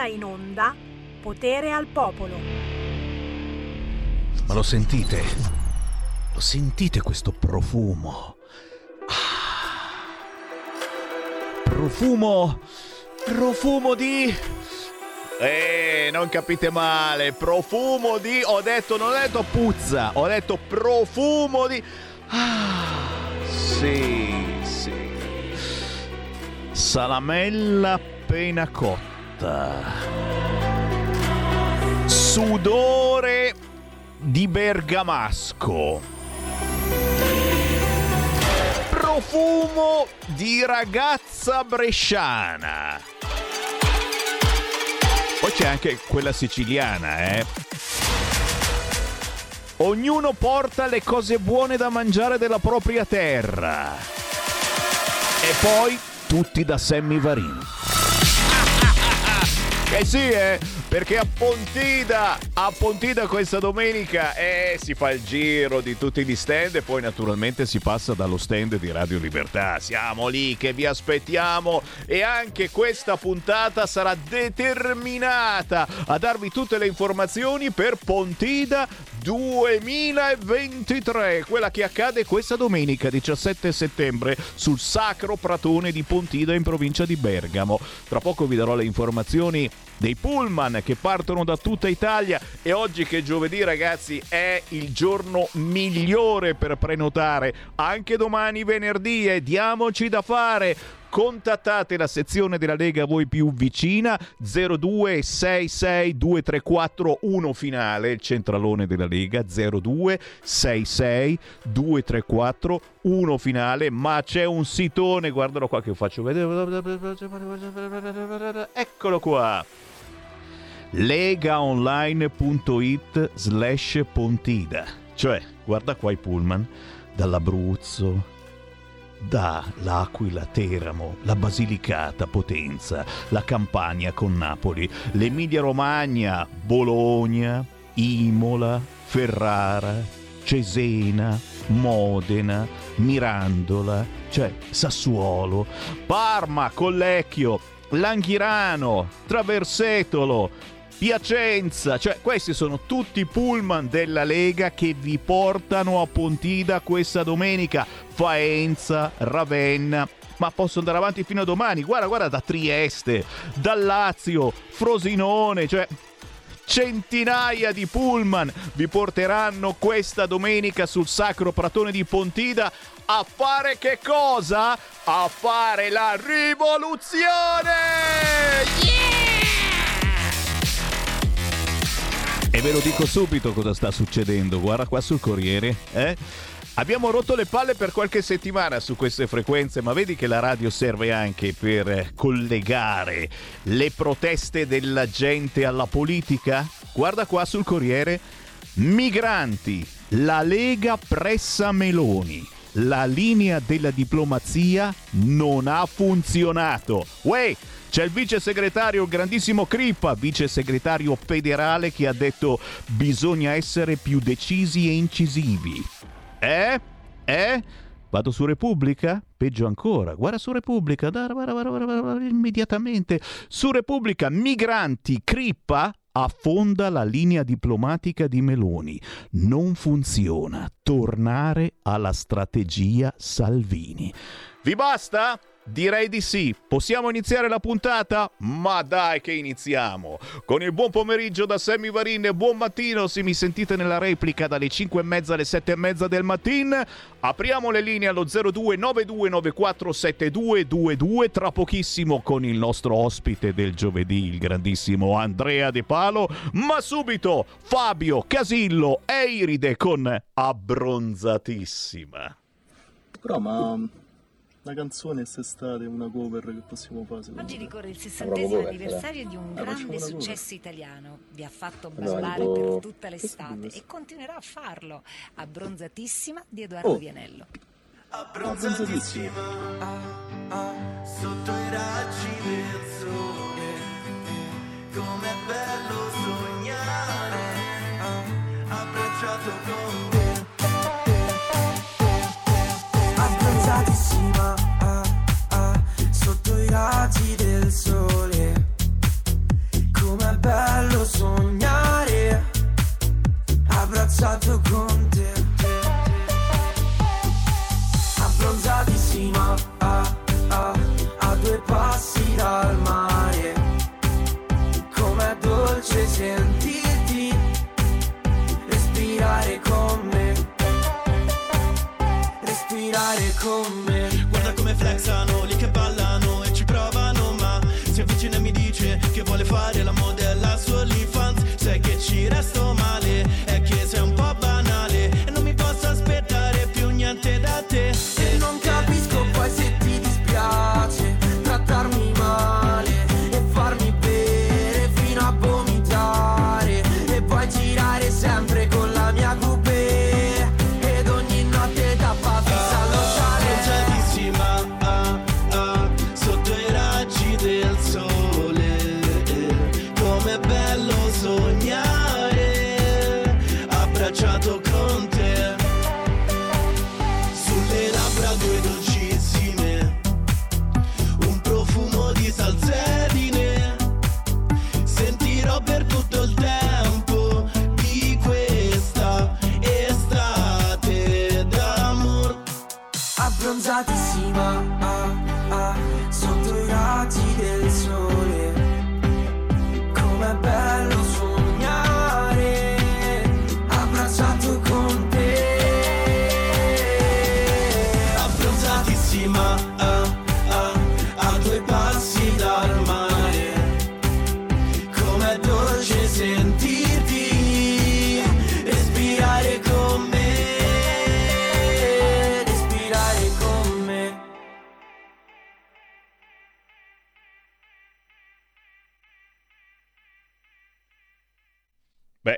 ora in onda Potere al Popolo. Ma lo sentite? Lo sentite questo profumo? Ah. Profumo... Profumo di... Eh, non capite male, profumo di... Ho detto, non ho detto puzza, ho detto profumo di... Ah, sì, sì. Salamella appena cotta. Sudore di bergamasco. Profumo di ragazza bresciana. Poi c'è anche quella siciliana, eh. Ognuno porta le cose buone da mangiare della propria terra. E poi tutti da Sammy Varin. Eh sì, eh, perché a Pontida, a Pontida questa domenica eh, si fa il giro di tutti gli stand e poi naturalmente si passa dallo stand di Radio Libertà. Siamo lì che vi aspettiamo e anche questa puntata sarà determinata a darvi tutte le informazioni per Pontida 2023, quella che accade questa domenica 17 settembre sul Sacro Pratone di Pontida in provincia di Bergamo. Tra poco vi darò le informazioni dei pullman che partono da tutta Italia e oggi che è giovedì ragazzi è il giorno migliore per prenotare. Anche domani venerdì e diamoci da fare contattate la sezione della Lega voi più vicina 0266234 finale il centralone della Lega 0266 finale. Ma c'è un sitone guardalo qua che faccio vedere. Eccolo qua. Legaonline.it slash pontida. Cioè guarda qua i pullman dall'Abruzzo da l'Aquila, Teramo, la Basilicata, Potenza, la Campania con Napoli, l'Emilia Romagna, Bologna, Imola, Ferrara, Cesena, Modena, Mirandola, cioè Sassuolo, Parma, Collecchio, Langhirano, Traversetolo, Piacenza, cioè questi sono tutti i pullman della Lega che vi portano a Pontida questa domenica. Faenza, Ravenna, ma posso andare avanti fino a domani. Guarda, guarda, da Trieste, dal Lazio, Frosinone, cioè centinaia di pullman vi porteranno questa domenica sul Sacro Pratone di Pontida a fare che cosa? A fare la rivoluzione! Yeah! E ve lo dico subito cosa sta succedendo. Guarda qua sul Corriere, eh? Abbiamo rotto le palle per qualche settimana su queste frequenze, ma vedi che la radio serve anche per collegare le proteste della gente alla politica? Guarda qua sul Corriere. Migranti, la Lega pressa Meloni. La linea della diplomazia non ha funzionato. Uè, c'è il vice segretario, grandissimo Crippa, vice segretario federale, che ha detto bisogna essere più decisi e incisivi. Eh? Eh? Vado su Repubblica? Peggio ancora, guarda su Repubblica, immediatamente. Su Repubblica, migranti, Crippa affonda la linea diplomatica di Meloni. Non funziona. Tornare alla strategia Salvini. Vi basta? Direi di sì. Possiamo iniziare la puntata? Ma dai che iniziamo! Con il buon pomeriggio da Sammy Varin e buon mattino se mi sentite nella replica dalle 5 e mezza alle 7 e mezza del mattino. Apriamo le linee allo 0292947222 tra pochissimo con il nostro ospite del giovedì, il grandissimo Andrea De Palo, ma subito Fabio Casillo e Iride con Abbronzatissima. Però ma una canzone quest'estate, una cover che possiamo fare. Oggi ricorre il sessantesimo anniversario di un grande successo italiano. Vi ha fatto ballare no, per tutta l'estate e continuerà a farlo. Abbronzatissima di Edoardo oh. Vianello. Abbronzatissima ah, ah, sotto i raggi del sole. Com'è bello sognare, raggi del sole. Com'è bello sognare, abbracciato con te. Abbronzatissima, ah, ah, a due passi dal mare. Com'è dolce sentirti respirare con me. Respirare con me. Guarda come flexano, lì che ballano party, la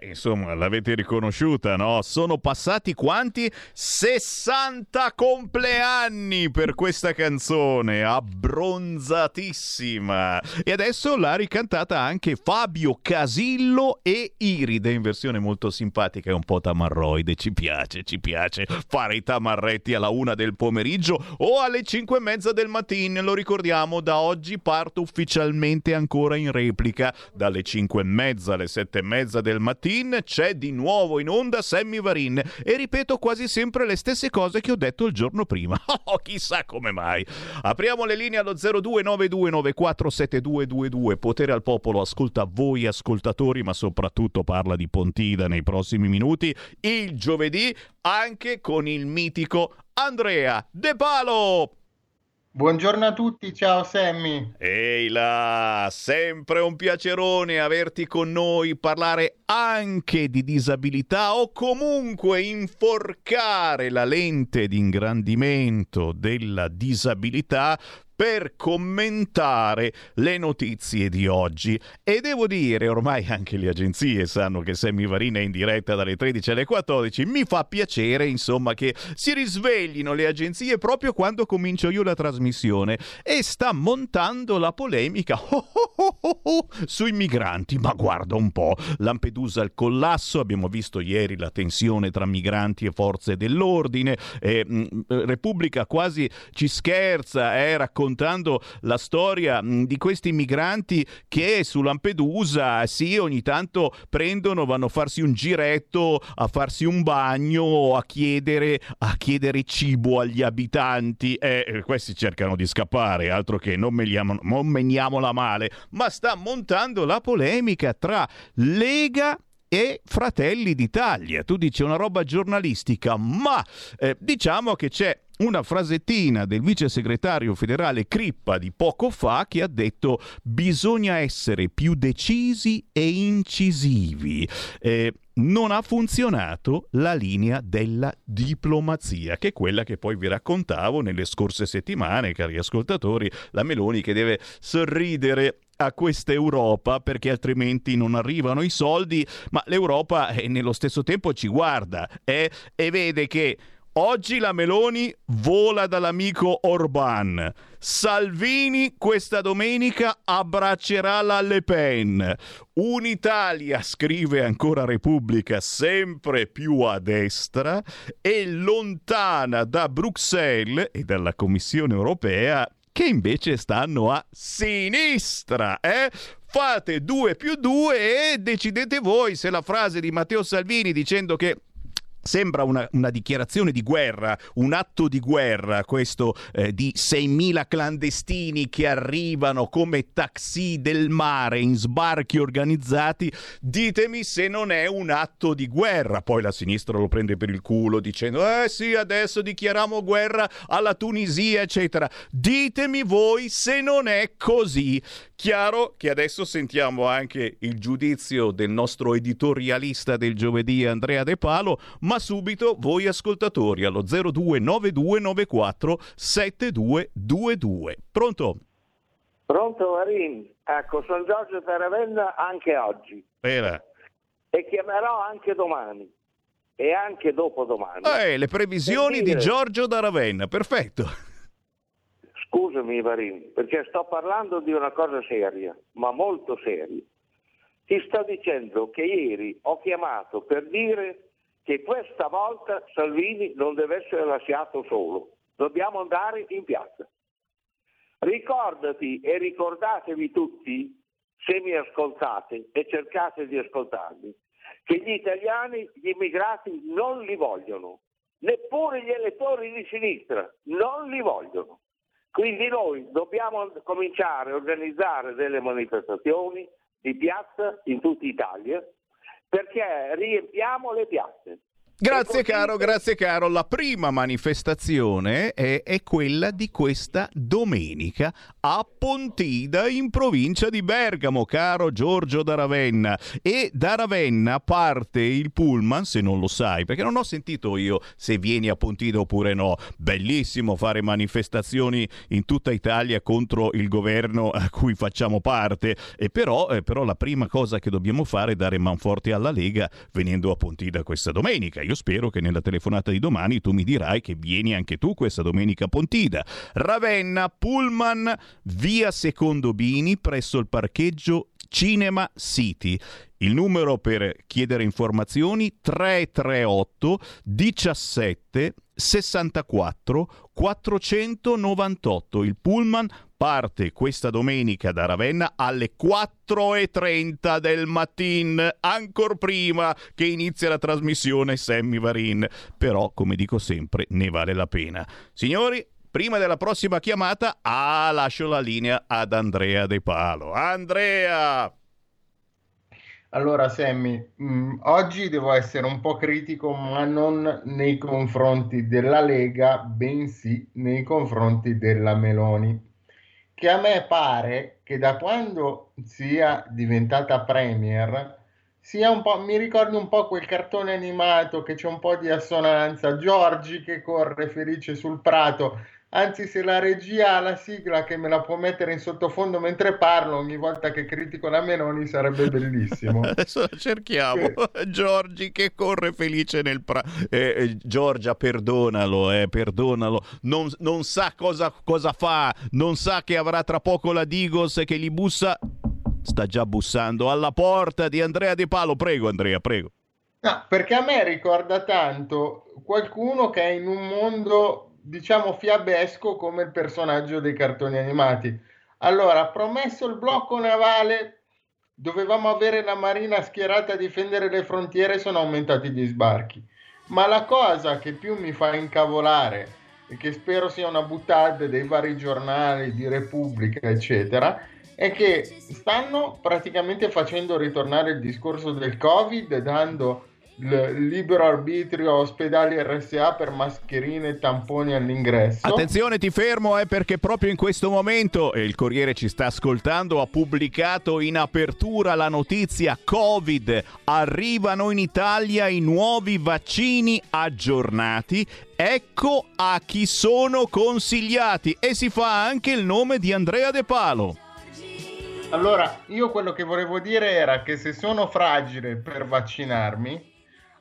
insomma, l'avete riconosciuta, no? Sono passati quanti? 60 compleanni per questa canzone, abbronzatissima. E adesso l'ha ricantata anche Fabio Casillo e Iride in versione molto simpatica e un po' tamarroide. Ci piace, ci piace fare i tamarretti alla una del pomeriggio o alle cinque e mezza del mattino. Lo ricordiamo, da oggi parto ufficialmente ancora in replica. Dalle cinque e mezza alle sette e mezza del mattino mattin c'è di nuovo in onda Sammy Varin e ripeto quasi sempre le stesse cose che ho detto il giorno prima. Oh, chissà come mai. Apriamo le linee allo 0292947222. Potere al popolo ascolta voi ascoltatori, ma soprattutto parla di Pontida nei prossimi minuti. Il giovedì anche con il mitico Andrea De Palo. Buongiorno a tutti, ciao Sammy. Ehi là, sempre un piacerone averti con noi, parlare anche di disabilità o comunque inforcare la lente di ingrandimento della disabilità per commentare le notizie di oggi. E devo dire, ormai anche le agenzie sanno che Sammy Varina è in diretta dalle 13 alle 14. Mi fa piacere, insomma, che si risveglino le agenzie proprio quando comincio io la trasmissione e sta montando la polemica oh oh oh oh sui migranti. Ma guarda un po', Lampedusa al collasso, abbiamo visto ieri la tensione tra migranti e forze dell'ordine, eh, Repubblica quasi ci scherza, eh, raccontando raccontando la storia di questi migranti che su Lampedusa, sì, ogni tanto prendono, vanno a farsi un giretto, a farsi un bagno, a chiedere, a chiedere cibo agli abitanti. Eh, questi cercano di scappare, altro che non, meniamo, non meniamola male, ma sta montando la polemica tra Lega e Fratelli d'Italia. Tu dici una roba giornalistica, ma eh, diciamo che c'è una frasettina del vice segretario federale Crippa di poco fa che ha detto bisogna essere più decisi e incisivi. Eh, non ha funzionato la linea della diplomazia, che è quella che poi vi raccontavo nelle scorse settimane, cari ascoltatori, la Meloni che deve sorridere a questa Europa perché altrimenti non arrivano i soldi, ma l'Europa eh, nello stesso tempo ci guarda eh, e vede che Oggi la Meloni vola dall'amico Orban. Salvini questa domenica abbraccerà la Le Pen. Un'Italia, scrive ancora Repubblica, sempre più a destra e lontana da Bruxelles e dalla Commissione europea che invece stanno a sinistra, eh? Fate 2 più 2 e decidete voi se la frase di Matteo Salvini dicendo che Sembra una, una, dichiarazione di guerra, un atto di guerra, questo eh, di 6.000 clandestini che arrivano come taxi del mare in sbarchi organizzati. Ditemi se non è un atto di guerra. Poi la sinistra lo prende per il culo dicendo, eh sì, adesso dichiariamo guerra alla Tunisia, eccetera. Ditemi voi se non è così. Chiaro che adesso sentiamo anche il giudizio del nostro editorialista del giovedì Andrea De Palo, ma subito voi ascoltatori allo 029294 7222. Pronto? Pronto Marin? Ecco, sono Giorgio Taravenna anche oggi. Era. E chiamerò anche domani e anche dopodomani. Eh, le previsioni dire... di Giorgio da Ravenna, perfetto. Scusami Marin, perché sto parlando di una cosa seria, ma molto seria. Ti sto dicendo che ieri ho chiamato per dire che questa volta Salvini non deve essere lasciato solo, dobbiamo andare in piazza. Ricordati e ricordatevi tutti, se mi ascoltate e cercate di ascoltarmi, che gli italiani gli immigrati non li vogliono, neppure gli elettori di sinistra non li vogliono. Quindi noi dobbiamo cominciare a organizzare delle manifestazioni di piazza in tutta Italia perché riempiamo le piazze. Grazie caro, grazie caro. La prima manifestazione è, è, quella di questa domenica a Pontida in provincia di Bergamo, caro Giorgio da Ravenna. E da Ravenna parte il pullman, se non lo sai, perché non ho sentito io se vieni a Pontida oppure no. Bellissimo fare manifestazioni in tutta Italia contro il governo a cui facciamo parte. E però, eh, però la prima cosa che dobbiamo fare è dare manforte alla Lega venendo a Pontida questa domenica. Io io spero che nella telefonata di domani tu mi dirai che vieni anche tu questa domenica Pontida. Ravenna, Pullman, via Secondo Bini, presso il parcheggio Cinema City. Il numero per chiedere informazioni 338 17 64 498. Il pullman parte questa domenica da Ravenna alle 4.30 del mattino, ancora prima che inizia la trasmissione Sammy Varin. Però, come dico sempre, ne vale la pena. Signori, prima della prossima chiamata, ah, lascio la linea ad Andrea De Palo. Andrea! Allora, Sammy, mh, mm, oggi devo essere un po' critico, ma non nei confronti della Lega, bensì nei confronti della Meloni che a me pare che da quando sia diventata premier sia un po', mi ricordi un po' quel cartone animato che c'è un po' di assonanza, Giorgi che corre felice sul prato Anzi, se la regia ha la sigla che me la può mettere in sottofondo mentre parlo, ogni volta che critico la Menoni sarebbe bellissimo. Adesso cerchiamo. Sì. Giorgi che corre felice nel prato. Eh, eh, Giorgia, perdonalo, eh, perdonalo. Non, non sa cosa, cosa fa, non sa che avrà tra poco la Digos che gli bussa. Sta già bussando alla porta di Andrea De Palo. Prego, Andrea, prego. No, perché a me ricorda tanto qualcuno che è in un mondo diciamo fiabesco come il personaggio dei cartoni animati. Allora, promesso il blocco navale, dovevamo avere la marina schierata a difendere le frontiere, sono aumentati gli sbarchi. Ma la cosa che più mi fa incavolare e che spero sia una buttata dei vari giornali di Repubblica, eccetera, è che stanno praticamente facendo ritornare il discorso del Covid, dando il libero arbitrio ospedali RSA per mascherine e tamponi all'ingresso. Attenzione, ti fermo eh, perché proprio in questo momento, e il Corriere ci sta ascoltando, ha pubblicato in apertura la notizia Covid. Arrivano in Italia i nuovi vaccini aggiornati. Ecco a chi sono consigliati e si fa anche il nome di Andrea De Palo. Allora, io quello che volevo dire era che se sono fragile per vaccinarmi,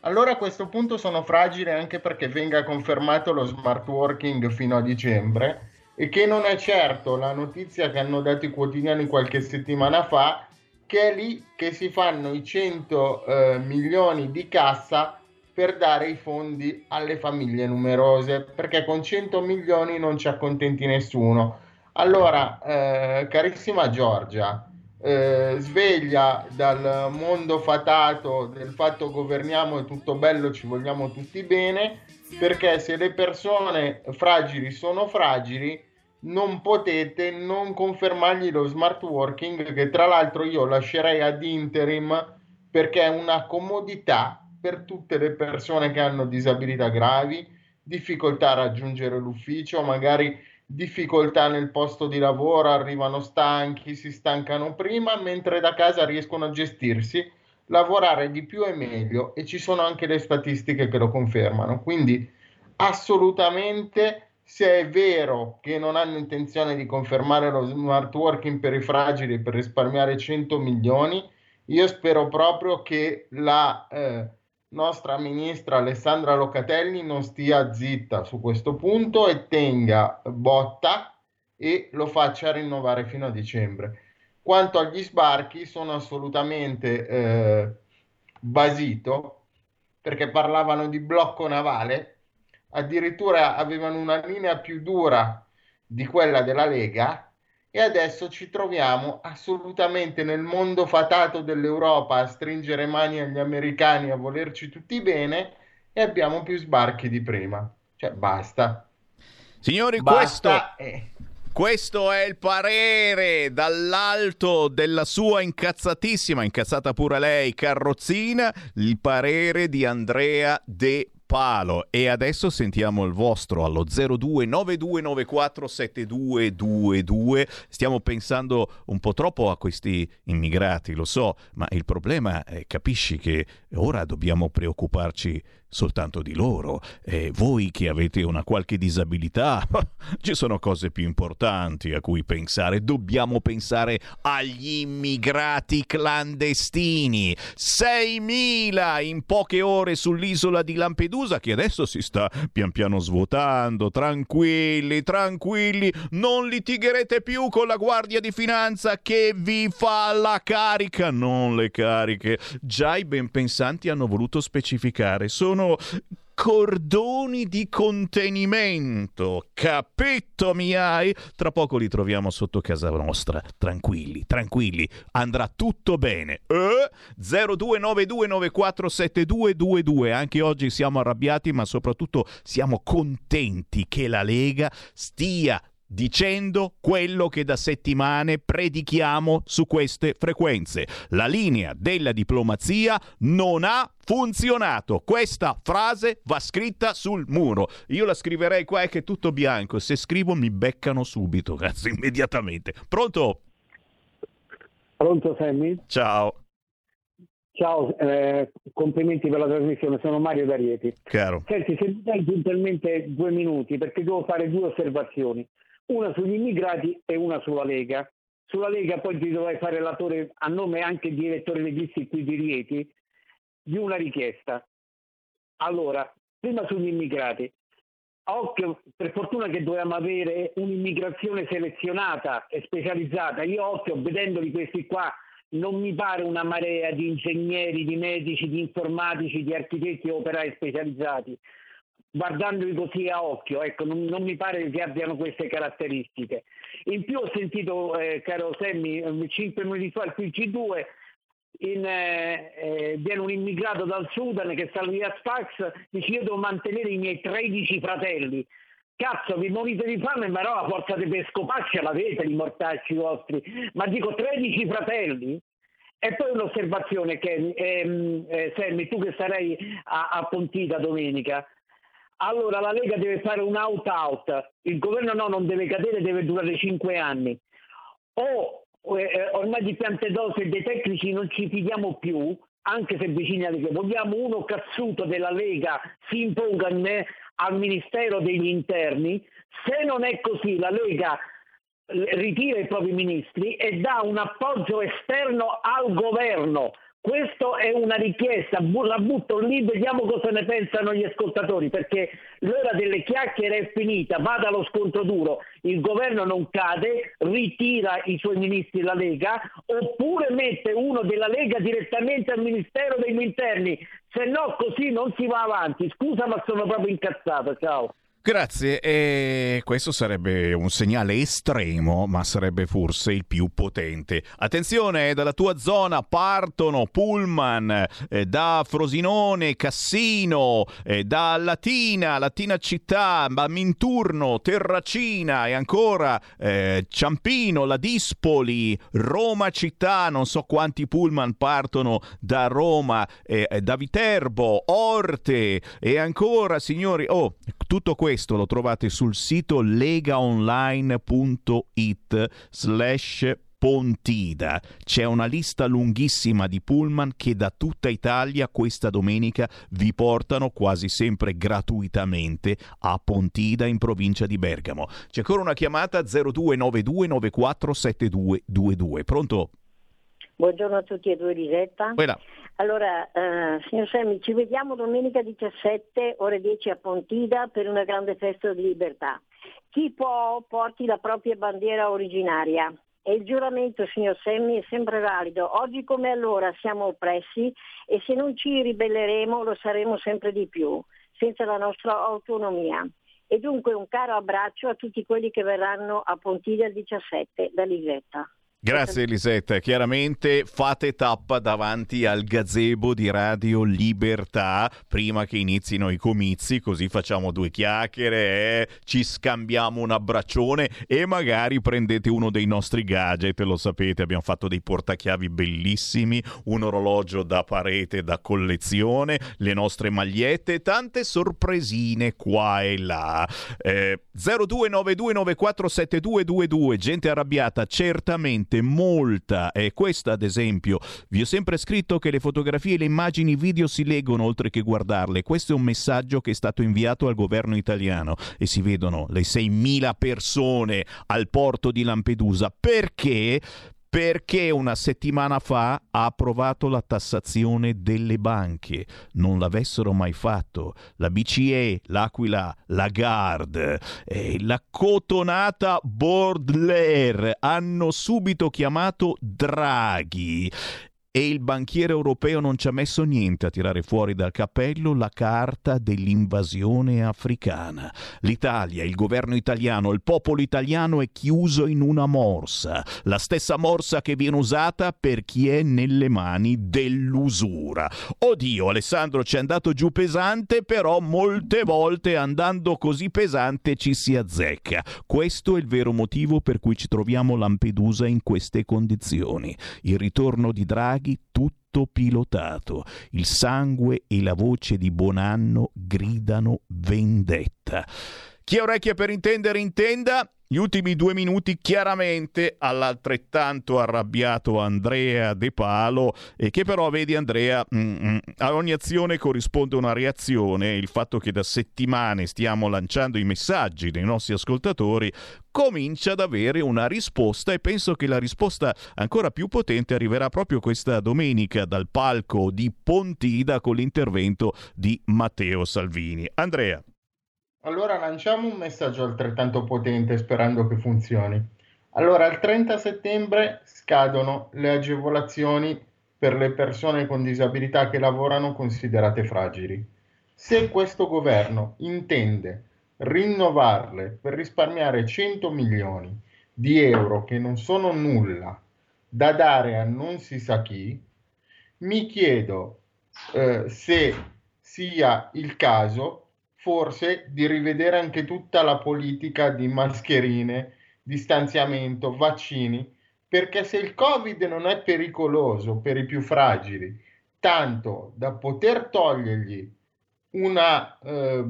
allora a questo punto sono fragile anche perché venga confermato lo smart working fino a dicembre e che non è certo la notizia che hanno dato i quotidiani qualche settimana fa che è lì che si fanno i 100 eh, milioni di cassa per dare i fondi alle famiglie numerose perché con 100 milioni non ci accontenti nessuno. Allora, eh, carissima Giorgia, eh, sveglia dal mondo fatato del fatto governiamo è tutto bello, ci vogliamo tutti bene, perché se le persone fragili sono fragili, non potete non confermargli lo smart working, che tra l'altro io lascerei ad interim perché è una comodità per tutte le persone che hanno disabilità gravi, difficoltà a raggiungere l'ufficio, magari difficoltà nel posto di lavoro, arrivano stanchi, si stancano prima, mentre da casa riescono a gestirsi, lavorare di più e meglio e ci sono anche le statistiche che lo confermano. Quindi assolutamente se è vero che non hanno intenzione di confermare lo smart working per i fragili per risparmiare 100 milioni, io spero proprio che la eh, nostra ministra Alessandra Locatelli non stia zitta su questo punto e tenga botta e lo faccia rinnovare fino a dicembre. Quanto agli sbarchi, sono assolutamente eh, basito perché parlavano di blocco navale, addirittura avevano una linea più dura di quella della Lega e adesso ci troviamo assolutamente nel mondo fatato dell'Europa a stringere mani agli americani, a volerci tutti bene e abbiamo più sbarchi di prima. Cioè, basta. Signori, basta questo... E... Questo è il parere dall'alto della sua incazzatissima, incazzata pure lei, carrozzina, il parere di Andrea De palo. E adesso sentiamo il vostro allo 0292947222. Stiamo pensando un po' troppo a questi immigrati, lo so, ma il problema è capisci che ora dobbiamo preoccuparci soltanto di loro. E voi che avete una qualche disabilità, ci sono cose più importanti a cui pensare. Dobbiamo pensare agli immigrati clandestini. 6.000 in poche ore sull'isola di Lampedusa che adesso si sta pian piano svuotando. Tranquilli, tranquilli, non litigherete più con la Guardia di Finanza che vi fa la carica, non le cariche. Già i ben pensanti hanno voluto specificare. Sono sono cordoni di contenimento. Capito mi hai? Tra poco li troviamo sotto casa nostra. Tranquilli, tranquilli, andrà tutto bene. Eh? 0292947222. Anche oggi siamo arrabbiati, ma soprattutto siamo contenti che la Lega stia dicendo quello che da settimane predichiamo su queste frequenze. La linea della diplomazia non ha funzionato. Questa frase va scritta sul muro. Io la scriverei qua è che è tutto bianco. Se scrivo mi beccano subito, cazzo, immediatamente. Pronto? Pronto Sammy? Ciao. Ciao, eh, complimenti per la trasmissione, sono Mario D'Arieti. Caro. Senti, se mi dai puntualmente due minuti, perché devo fare due osservazioni una sugli immigrati e una sulla Lega. Sulla Lega poi ti dovrei fare l'attore a nome anche di direttore legisti qui di Rieti di una richiesta. Allora, prima sugli immigrati. Occhio, per fortuna che dobbiamo avere un'immigrazione selezionata e specializzata. Io occhio, vedendoli questi qua, non mi pare una marea di ingegneri, di medici, di informatici, di architetti e operai specializzati guardandoli così a occhio, ecco, non, non, mi pare che abbiano queste caratteristiche. In più ho sentito, eh, caro Semmi, 5 minuti fa il TG2, in, eh, eh, viene un immigrato dal Sudan che sta via Sfax, dice io devo mantenere i miei 13 fratelli. Cazzo, vi morite di fame, ma no, la forza di pescopaccia l'avete, i mortacci vostri. Ma dico 13 fratelli? E poi un'osservazione che, ehm, eh, Sammy, tu che sarai a, a Pontida domenica, allora la Lega deve fare un out-out, il governo no, non deve cadere, deve durare cinque anni. O eh, ormai di piante dose e dei tecnici non ci fidiamo più, anche se vicini alla Lega, vogliamo uno cazzuto della Lega si imponga al Ministero degli Interni, se non è così la Lega ritira i propri ministri e dà un appoggio esterno al governo questa è una richiesta, la butto lì, vediamo cosa ne pensano gli ascoltatori, perché l'ora delle chiacchiere è finita, vada allo scontro duro, il governo non cade, ritira i suoi ministri la Lega, oppure mette uno della Lega direttamente al Ministero degli Interni, se no così non si va avanti. Scusa ma sono proprio incazzato, ciao. Grazie, e questo sarebbe un segnale estremo, ma sarebbe forse il più potente. Attenzione, dalla tua zona partono pullman eh, da Frosinone, Cassino, eh, da Latina, Latina Città, Minturno, Terracina e ancora eh, Ciampino, La Dispoli, Roma Città, non so quanti pullman partono da Roma, eh, da Viterbo, Orte e ancora, signori, oh, tutto questo lo trovate sul sito legaonline.it slash Pontida. C'è una lista lunghissima di pullman che da tutta Italia questa domenica vi portano quasi sempre gratuitamente a Pontida in provincia di Bergamo. C'è ancora una chiamata 0292 947222. Pronto? Buongiorno a tutti e due Risetta. Quella. Allora, eh, signor Semmi, ci vediamo domenica 17, ore 10 a Pontida per una grande festa di libertà. Chi può porti la propria bandiera originaria. E il giuramento, signor Semmi, è sempre valido. Oggi come allora siamo oppressi e se non ci ribelleremo lo saremo sempre di più, senza la nostra autonomia. E dunque un caro abbraccio a tutti quelli che verranno a Pontida il 17 da Lisetta. Grazie Elisetta, chiaramente fate tappa davanti al gazebo di Radio Libertà prima che inizino i comizi, così facciamo due chiacchiere, eh, ci scambiamo un abbraccione e magari prendete uno dei nostri gadget, lo sapete, abbiamo fatto dei portachiavi bellissimi, un orologio da parete da collezione, le nostre magliette, tante sorpresine qua e là. Eh, 0292947222, gente arrabbiata, certamente veramente molta. E questa, ad esempio, vi ho sempre scritto che le fotografie, le immagini, i video si leggono oltre che guardarle. Questo è un messaggio che è stato inviato al governo italiano e si vedono le 6.000 persone al porto di Lampedusa. Perché? Perché una settimana fa ha approvato la tassazione delle banche. Non l'avessero mai fatto. La BCE, l'Aquila, la Gard, eh, la cotonata Baudelaire hanno subito chiamato Draghi e il banchiere europeo non ci ha messo niente a tirare fuori dal cappello la carta dell'invasione africana. L'Italia, il governo italiano, il popolo italiano è chiuso in una morsa, la stessa morsa che viene usata per chi è nelle mani dell'usura. Oddio, Alessandro ci è andato giù pesante, però molte volte andando così pesante ci si azzecca. Questo è il vero motivo per cui ci troviamo Lampedusa in queste condizioni. Il ritorno di Draghi Draghi tutto pilotato. Il sangue e la voce di Bonanno gridano vendetta. Chi ha orecchie per intendere intenda. Gli ultimi due minuti chiaramente all'altrettanto arrabbiato Andrea De Palo e che però vedi Andrea mm, mm, a ogni azione corrisponde una reazione il fatto che da settimane stiamo lanciando i messaggi dei nostri ascoltatori comincia ad avere una risposta e penso che la risposta ancora più potente arriverà proprio questa domenica dal palco di Pontida con l'intervento di Matteo Salvini. Andrea allora lanciamo un messaggio altrettanto potente sperando che funzioni. Allora, il 30 settembre scadono le agevolazioni per le persone con disabilità che lavorano considerate fragili. Se questo governo intende rinnovarle per risparmiare 100 milioni di euro che non sono nulla da dare a non si sa chi, mi chiedo eh, se sia il caso forse di rivedere anche tutta la politica di mascherine, distanziamento, vaccini, perché se il Covid non è pericoloso per i più fragili, tanto da poter togliergli una eh,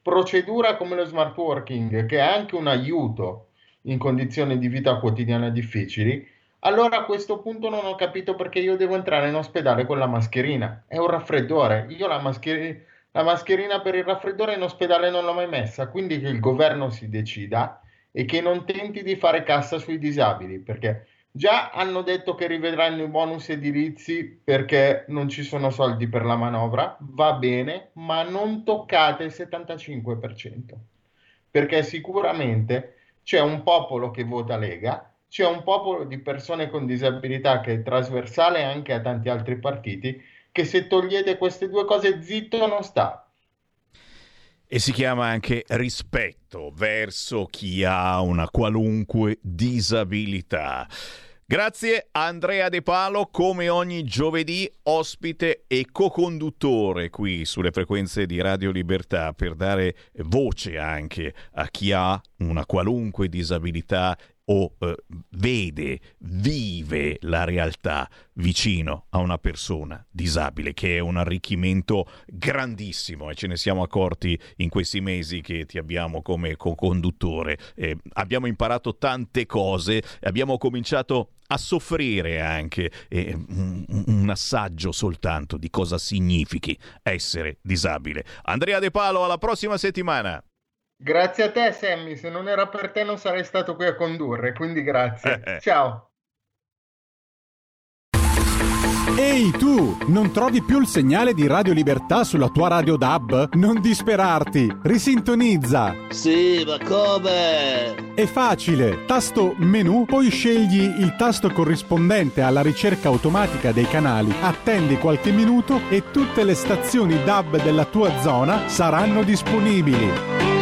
procedura come lo smart working, che è anche un aiuto in condizioni di vita quotidiana difficili, allora a questo punto non ho capito perché io devo entrare in ospedale con la mascherina. È un raffreddore. Io la mascherina la mascherina per il raffreddore in ospedale non l'ho mai messa, quindi che il governo si decida e che non tenti di fare cassa sui disabili, perché già hanno detto che rivedranno i bonus edilizi perché non ci sono soldi per la manovra, va bene, ma non toccate il 75%, perché sicuramente c'è un popolo che vota Lega, c'è un popolo di persone con disabilità che è trasversale anche a tanti altri partiti che se togliete queste due cose zitto non sta. E si chiama anche rispetto verso chi ha una qualunque disabilità. Grazie Andrea De Palo, come ogni giovedì, ospite e co-conduttore qui sulle frequenze di Radio Libertà per dare voce anche a chi ha una qualunque disabilità o eh, vede, vive la realtà vicino a una persona disabile, che è un arricchimento grandissimo e ce ne siamo accorti in questi mesi che ti abbiamo come co-conduttore. Eh, abbiamo imparato tante cose, abbiamo cominciato a soffrire anche eh, un, un assaggio soltanto di cosa significhi essere disabile. Andrea De Palo, alla prossima settimana! Grazie a te, Sammy. Se non era per te, non sarei stato qui a condurre. Quindi grazie. Eh, eh. Ciao. Ehi tu, non trovi più il segnale di Radio Libertà sulla tua radio DAB? Non disperarti, risintonizza. Sì, ma come? È facile, tasto menu, poi scegli il tasto corrispondente alla ricerca automatica dei canali, attendi qualche minuto e tutte le stazioni DAB della tua zona saranno disponibili.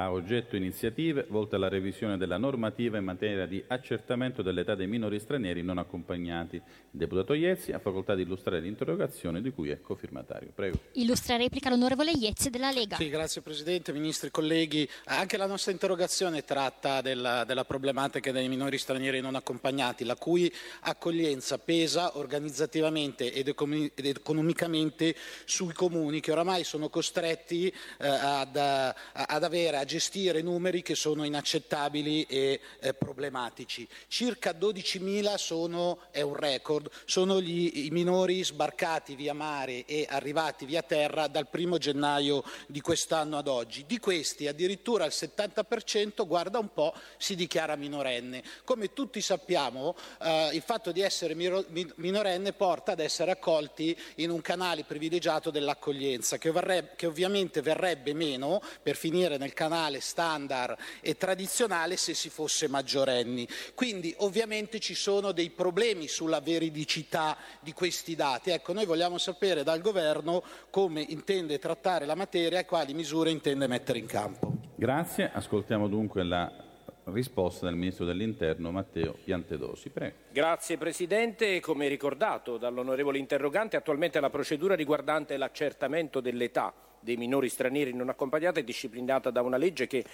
ha oggetto iniziative volte alla revisione della normativa in materia di accertamento dell'età dei minori stranieri non accompagnati. Il deputato Iezzi ha facoltà di illustrare l'interrogazione di cui è cofirmatario. Prego. Illustra replica l'onorevole Iezzi della Lega. Sì, grazie Presidente, Ministri, colleghi. Anche la nostra interrogazione tratta della, della problematica dei minori stranieri non accompagnati, la cui accoglienza pesa organizzativamente ed, economi- ed economicamente sui comuni che oramai sono costretti eh, ad, ad avere, a gestire numeri che sono inaccettabili e eh, problematici. Circa 12.000 sono, è un record, sono gli, i minori sbarcati via mare e arrivati via terra dal primo gennaio di quest'anno ad oggi. Di questi addirittura il 70% guarda un po' si dichiara minorenne. Come tutti sappiamo eh, il fatto di essere minorenne porta ad essere accolti in un canale privilegiato dell'accoglienza che, varrebbe- che ovviamente verrebbe meno per finire nel canale standard e tradizionale se si fosse maggiorenni. Quindi ovviamente ci sono dei problemi sulla veridicità di questi dati. Ecco, noi vogliamo sapere dal Governo come intende trattare la materia e quali misure intende mettere in campo. Grazie. Ascoltiamo dunque la risposta del Ministro dell'Interno Matteo Piantedosi. Prego. Grazie Presidente. Come ricordato dall'onorevole interrogante, attualmente la procedura riguardante l'accertamento dell'età dei minori stranieri non accompagnati è disciplinata da una legge che,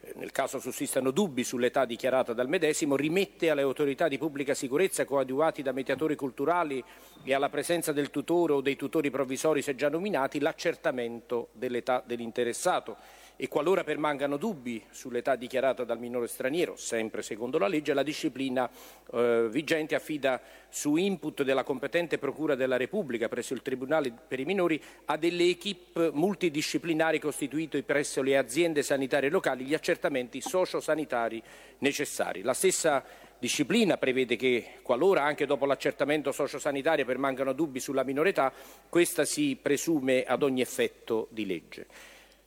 eh, nel caso sussistano dubbi sull'età dichiarata dal medesimo, rimette alle autorità di pubblica sicurezza coadiuvati da mediatori culturali e alla presenza del tutore o dei tutori provvisori se già nominati l'accertamento dell'età dell'interessato e qualora permangano dubbi sull'età dichiarata dal minore straniero, sempre secondo la legge, la disciplina eh, vigente affida su input della competente Procura della Repubblica presso il Tribunale per i minori a delle equip multidisciplinari costituite presso le aziende sanitarie locali gli accertamenti sociosanitari necessari. La stessa disciplina prevede che qualora anche dopo l'accertamento sociosanitario permangano dubbi sulla minore età, questa si presume ad ogni effetto di legge.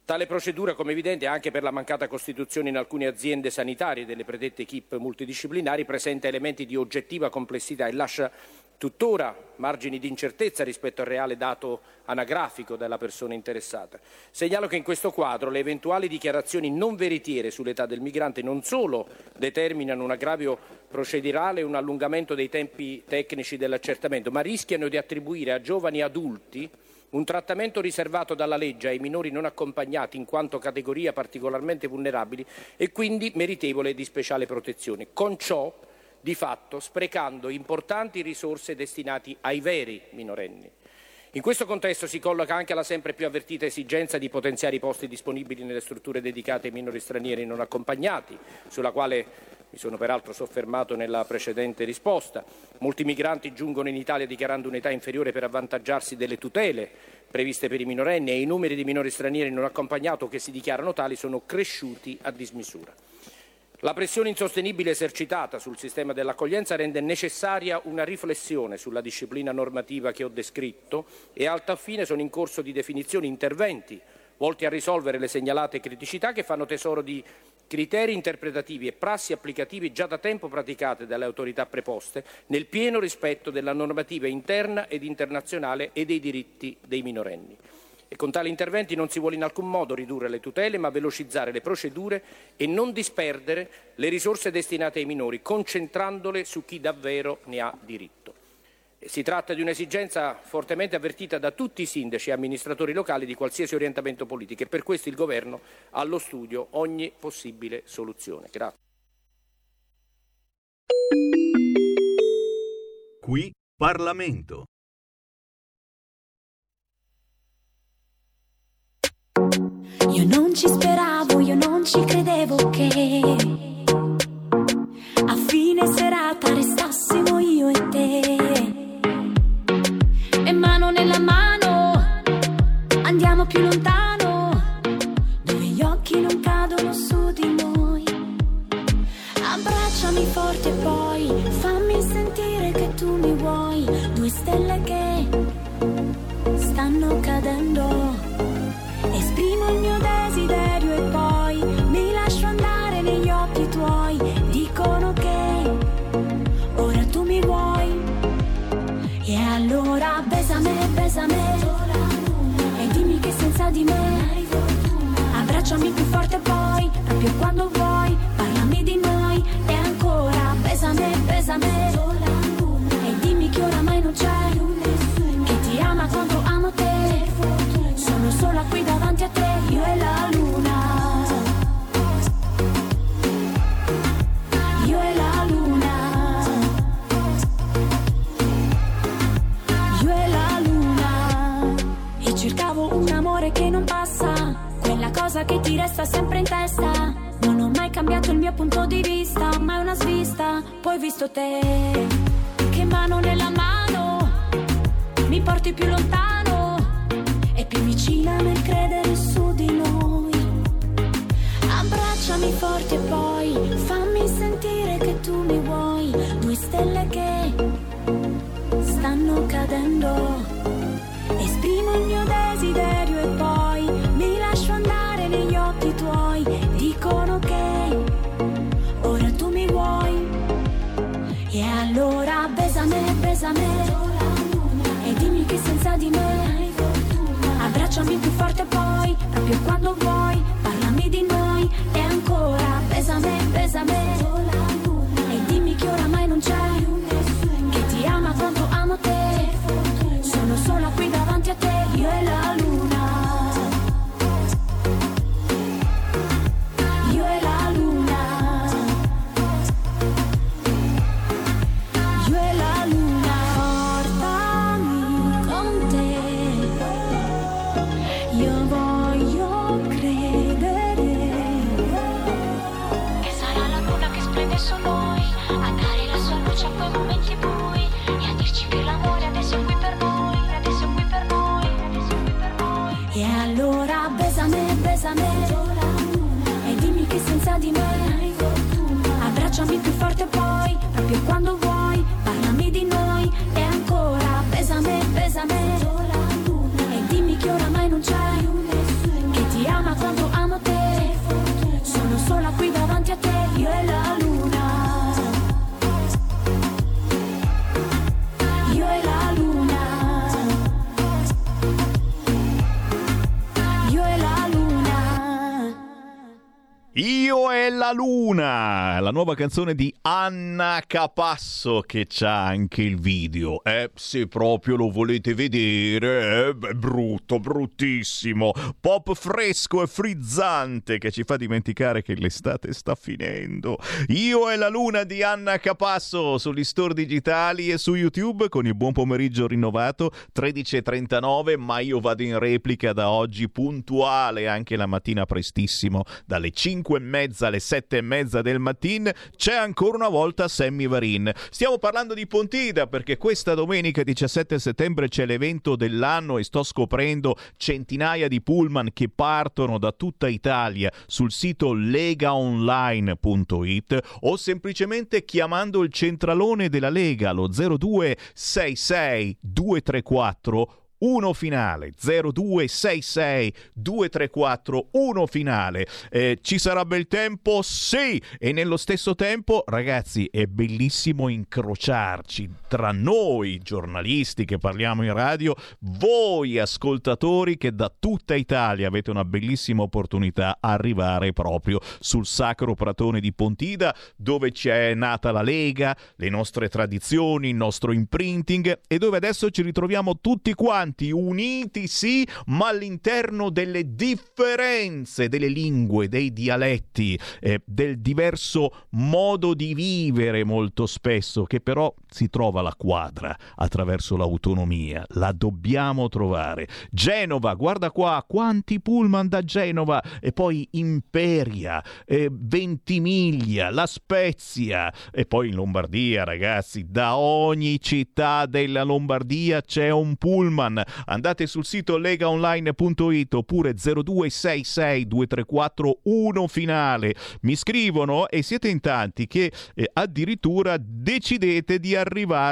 Tale procedura, come evidente, anche per la mancata costituzione in alcune aziende sanitarie delle predette equip multidisciplinari, presenta elementi di oggettiva complessità e lascia tuttora margini di incertezza rispetto al reale dato anagrafico della persona interessata. Segnalo che in questo quadro le eventuali dichiarazioni non veritiere sull'età del migrante non solo determinano un aggravio procedurale e un allungamento dei tempi tecnici dell'accertamento, ma rischiano di attribuire a giovani adulti un trattamento riservato dalla legge ai minori non accompagnati in quanto categoria particolarmente vulnerabili e quindi meritevole di speciale protezione. Con ciò, di fatto, sprecando importanti risorse destinate ai veri minorenni. In questo contesto si colloca anche la sempre più avvertita esigenza di potenziare i posti disponibili nelle strutture dedicate ai minori stranieri non accompagnati, sulla quale mi sono peraltro soffermato nella precedente risposta. Molti migranti giungono in Italia dichiarando un'età inferiore per avvantaggiarsi delle tutele previste per i minorenni e i numeri di minori stranieri non accompagnati che si dichiarano tali sono cresciuti a dismisura. La pressione insostenibile esercitata sul sistema dell'accoglienza rende necessaria una riflessione sulla disciplina normativa che ho descritto e a tal fine sono in corso di definizione interventi volti a risolvere le segnalate criticità che fanno tesoro di criteri interpretativi e prassi applicativi già da tempo praticate dalle autorità preposte nel pieno rispetto della normativa interna ed internazionale e dei diritti dei minorenni. E con tali interventi non si vuole in alcun modo ridurre le tutele, ma velocizzare le procedure e non disperdere le risorse destinate ai minori, concentrandole su chi davvero ne ha diritto. Si tratta di un'esigenza fortemente avvertita da tutti i sindaci e amministratori locali di qualsiasi orientamento politico e per questo il Governo ha allo studio ogni possibile soluzione. Grazie. Qui Parlamento. Io non ci speravo, io non ci credevo che a fine serata restassimo io e te. Nella mano andiamo più lontano, dove gli occhi non cadono su di noi. Abbracciami forte poi, fammi sentire che tu mi vuoi. Due stelle che stanno cadendo. Esprimo il mio desiderio e poi besame, besame. E dimmi che senza di me. Abbracciami più forte poi, proprio quando vuoi. Parlami di noi e ancora besame, besame. E dimmi che oramai non c'è. Che ti ama quanto amo te. Sono sola qui davanti a te, io e la cosa che ti resta sempre in testa. Non ho mai cambiato il mio punto di vista, ma è una svista. Poi visto te, che mano nella mano mi porti più lontano e più vicina nel credere su di noi. Abbracciami forte e poi fammi sentire che tu mi vuoi. Due stelle che stanno cadendo. Nuova canzone di Anna Capasso che c'ha anche il video. Eh, se proprio lo volete vedere, eh, beh, brutto, bruttissimo. Pop fresco e frizzante che ci fa dimenticare che l'estate sta finendo. Io e la luna di Anna Capasso sugli store digitali e su YouTube con il buon pomeriggio rinnovato 13.39, ma io vado in replica da oggi puntuale anche la mattina prestissimo dalle 5 e mezza alle 7 e mezza del mattino c'è ancora una volta Sammy Varin. Stiamo parlando di Pontida perché questa domenica 17 settembre c'è l'evento dell'anno e sto scoprendo centinaia di pullman che partono da tutta Italia sul sito legaonline.it o semplicemente chiamando il centralone della Lega lo 0266 234 1 finale 0266 234 1 finale. Eh, ci sarà bel tempo? Sì. E nello stesso tempo ragazzi è bellissimo incrociarci tra noi giornalisti che parliamo in radio voi ascoltatori che da tutta Italia avete una bellissima opportunità arrivare proprio sul sacro pratone di Pontida dove c'è nata la Lega le nostre tradizioni il nostro imprinting e dove adesso ci ritroviamo tutti quanti uniti sì, ma all'interno delle differenze delle lingue, dei dialetti, eh, del diverso modo di vivere molto spesso, che però si trova la quadra attraverso l'autonomia. La dobbiamo trovare. Genova, guarda qua, quanti pullman da Genova e poi Imperia, eh, Ventimiglia, La Spezia e poi in Lombardia, ragazzi, da ogni città della Lombardia c'è un pullman. Andate sul sito legaonline.it oppure 0266 234 1 finale. Mi scrivono e siete in tanti che eh, addirittura decidete di arrivare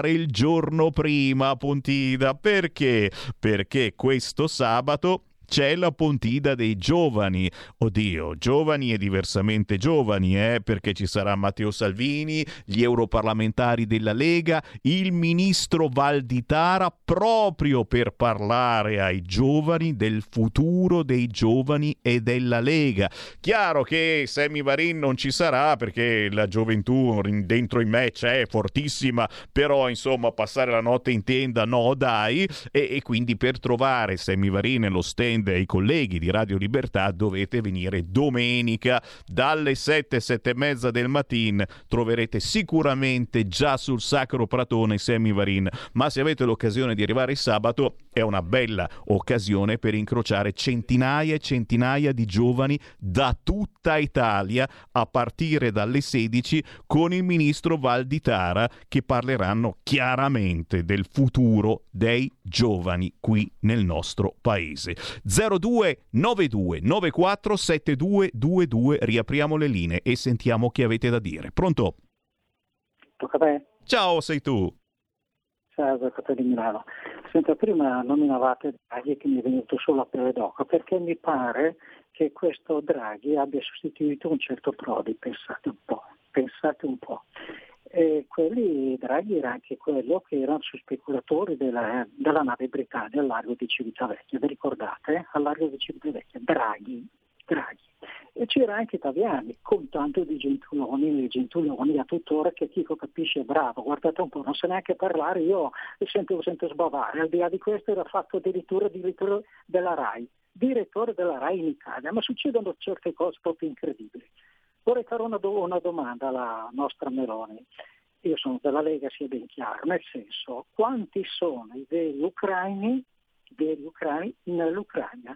il giorno prima a Pontida. Perché? Perché questo sabato c'è la Pontida dei giovani. Oddio, giovani e diversamente giovani, eh, perché ci sarà Matteo Salvini, gli europarlamentari della Lega, il ministro Valditara proprio per parlare ai giovani del futuro dei giovani e della Lega. Chiaro che Sammy Varin non ci sarà perché la gioventù dentro in me c'è fortissima, però insomma passare la notte in tenda no dai e, e quindi per trovare Sammy Varin lo stand ai colleghi di Radio Libertà dovete venire domenica dalle 7, 7 e mezza del mattino troverete sicuramente già sul Sacro Pratone Sammy Varin ma se avete l'occasione di arrivare sabato è una bella occasione per incrociare centinaia e centinaia di giovani da tutta Italia a partire dalle 16 con il ministro Valditara che parleranno chiaramente del futuro dei giovani qui nel nostro paese. 0292 94 7222 riapriamo le linee e sentiamo chi avete da dire. Pronto? Tocca a te. Ciao, sei tu. Ciao, Avvocato di Milano. Senta, prima nominavate Draghi che mi è venuto solo a pelle d'oca perché mi pare che questo Draghi abbia sostituito un certo Prodi, pensate un po', pensate un po'. E quelli, Draghi era anche quello che erano speculatori della, della nave Britannia al largo di Civitavecchia, vi ricordate? Al largo di Civitavecchia, Draghi, Draghi. E c'era anche Taviani, con tanto di gentuloni, gentuloni a tuttora che Chico capisce è bravo, guardate un po', non sa neanche parlare, io sento, sento sbavare, al di là di questo era fatto addirittura direttore della RAI, direttore della RAI in Italia, ma succedono certe cose proprio incredibili. Vorrei fare una, do- una domanda alla nostra Meloni. Io sono della Lega, sia ben chiaro, nel senso, quanti sono i veri ucraini, i veri ucraini nell'Ucraina?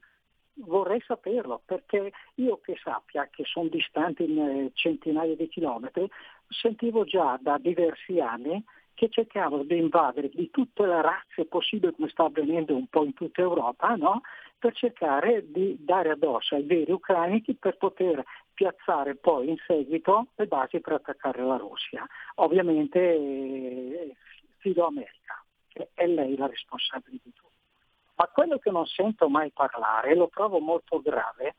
vorrei saperlo perché io che sappia che sono distanti in centinaia di chilometri, sentivo già da diversi anni che cercavano di invadere di tutte le razze possibili, come sta avvenendo un po' in tutta Europa, no? Per cercare di dare addosso ai veri ucraini per poter piazzare poi in seguito le basi per attaccare la Russia. Ovviamente eh, Fido America, che è lei la responsabile di tutto. Ma quello che non sento mai parlare, e lo trovo molto grave,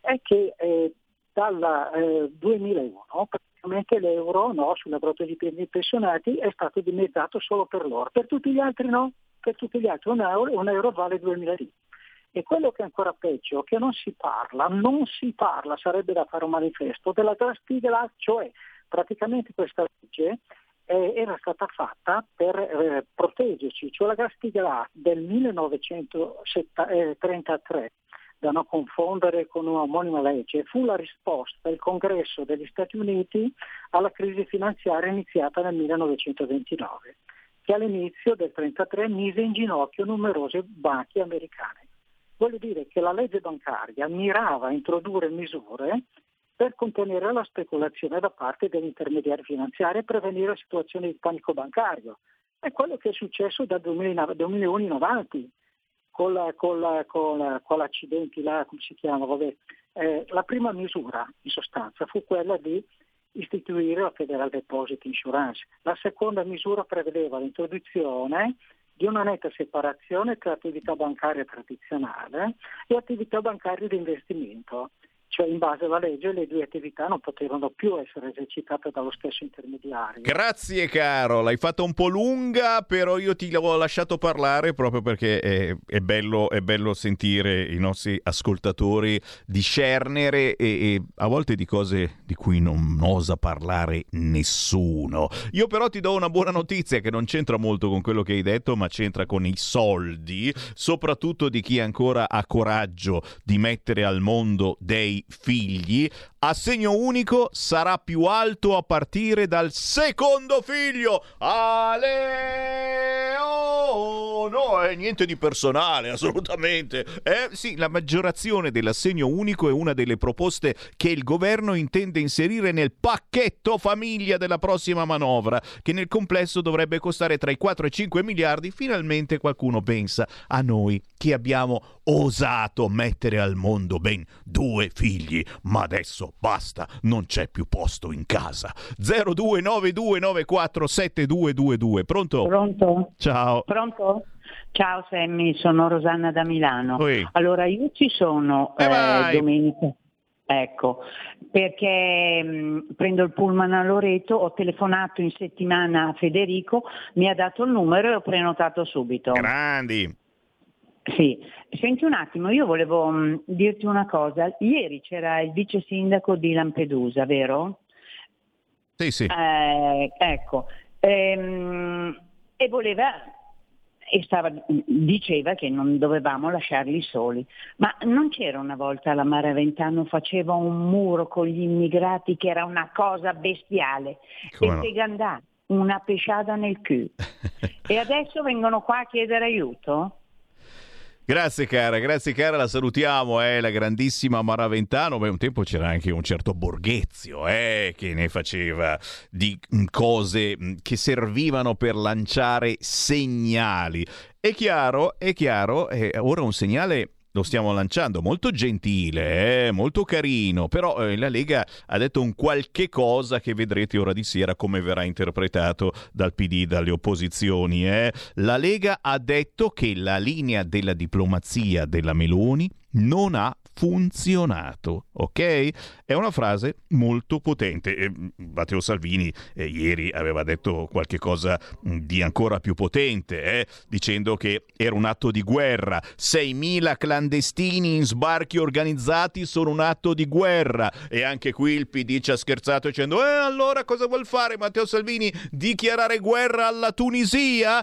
è che eh, dal eh, 2001 praticamente l'euro no, sulla protesi per i pensionati è stato dimezzato solo per loro, per tutti gli altri no, per tutti gli altri un euro, un euro vale 2000 lire. E quello che è ancora peggio, che non si parla, non si parla, sarebbe da fare un manifesto, della Glass-Steagall, cioè praticamente questa legge eh, era stata fatta per eh, proteggerci, cioè la Glass-Steagall del 1933 da non confondere con un'omonima legge, fu la risposta del Congresso degli Stati Uniti alla crisi finanziaria iniziata nel 1929, che all'inizio del 1933 mise in ginocchio numerose banche americane. Voglio dire che la legge bancaria mirava a introdurre misure per contenere la speculazione da parte degli intermediari finanziari e prevenire situazioni di panico bancario. È quello che è successo dal 2001 in avanti, con, la, con, la, con, la, con l'accidente là, come si chiama. Eh, la prima misura in sostanza fu quella di istituire la Federal Deposit Insurance. La seconda misura prevedeva l'introduzione di una netta separazione tra attività bancaria tradizionale e attività bancaria di investimento cioè in base alla legge le due attività non potevano più essere esercitate dallo stesso intermediario. Grazie caro, l'hai fatta un po' lunga, però io ti l'ho lasciato parlare proprio perché è, è, bello, è bello, sentire i nostri ascoltatori discernere e, e, a volte di cose di cui non osa parlare nessuno. Io però ti do una buona notizia che non c'entra molto con quello che hai detto, ma c'entra con i soldi, soprattutto di chi ancora ha coraggio di mettere al mondo dei figli, assegno unico sarà più alto a partire dal secondo figlio. Ale! Oh, no, è niente di personale, assolutamente. Eh, sì, la maggiorazione dell'assegno unico è una delle proposte che il governo intende inserire nel pacchetto famiglia della prossima manovra, che nel complesso dovrebbe costare tra i 4 e i 5 miliardi. Finalmente qualcuno pensa a noi che abbiamo osato mettere al mondo ben due figli, ma adesso basta, non c'è più posto in casa. 0292947222. Pronto? Pronto? Ciao. Pronto? Ciao Sammy, sono Rosanna da Milano. Oi. Allora io ci sono Eh, domenica. Ecco, perché mh, prendo il pullman a Loreto, ho telefonato in settimana a Federico, mi ha dato il numero e ho prenotato subito. Grandi. Sì, senti un attimo, io volevo mh, dirti una cosa. Ieri c'era il vice sindaco di Lampedusa, vero? Sì, sì. Eh, ecco, ehm, e voleva e stava- diceva che non dovevamo lasciarli soli. Ma non c'era una volta la Maraventano faceva un muro con gli immigrati che era una cosa bestiale Come e no? te gandà, una pesciata nel cul. e adesso vengono qua a chiedere aiuto? Grazie cara, grazie cara, la salutiamo, eh, la grandissima Maraventano. Beh, un tempo c'era anche un certo Borghezio, eh, che ne faceva di mm, cose mm, che servivano per lanciare segnali. È chiaro, è chiaro, eh, ora un segnale lo stiamo lanciando, molto gentile, eh, molto carino, però eh, la Lega ha detto un qualche cosa che vedrete ora di sera come verrà interpretato dal PD, dalle opposizioni. eh. La Lega ha detto che la linea della diplomazia della Meloni non ha funzionato, ok? È una frase molto potente. E, mm, Matteo Salvini eh, ieri aveva detto qualche cosa mm, di ancora più potente, eh, dicendo che era un atto di guerra. 6.000 clandestini in sbarchi organizzati sono un atto di guerra. E anche qui il PD ci ha scherzato dicendo: Eh, allora cosa vuol fare Matteo Salvini? Dichiarare guerra alla Tunisia?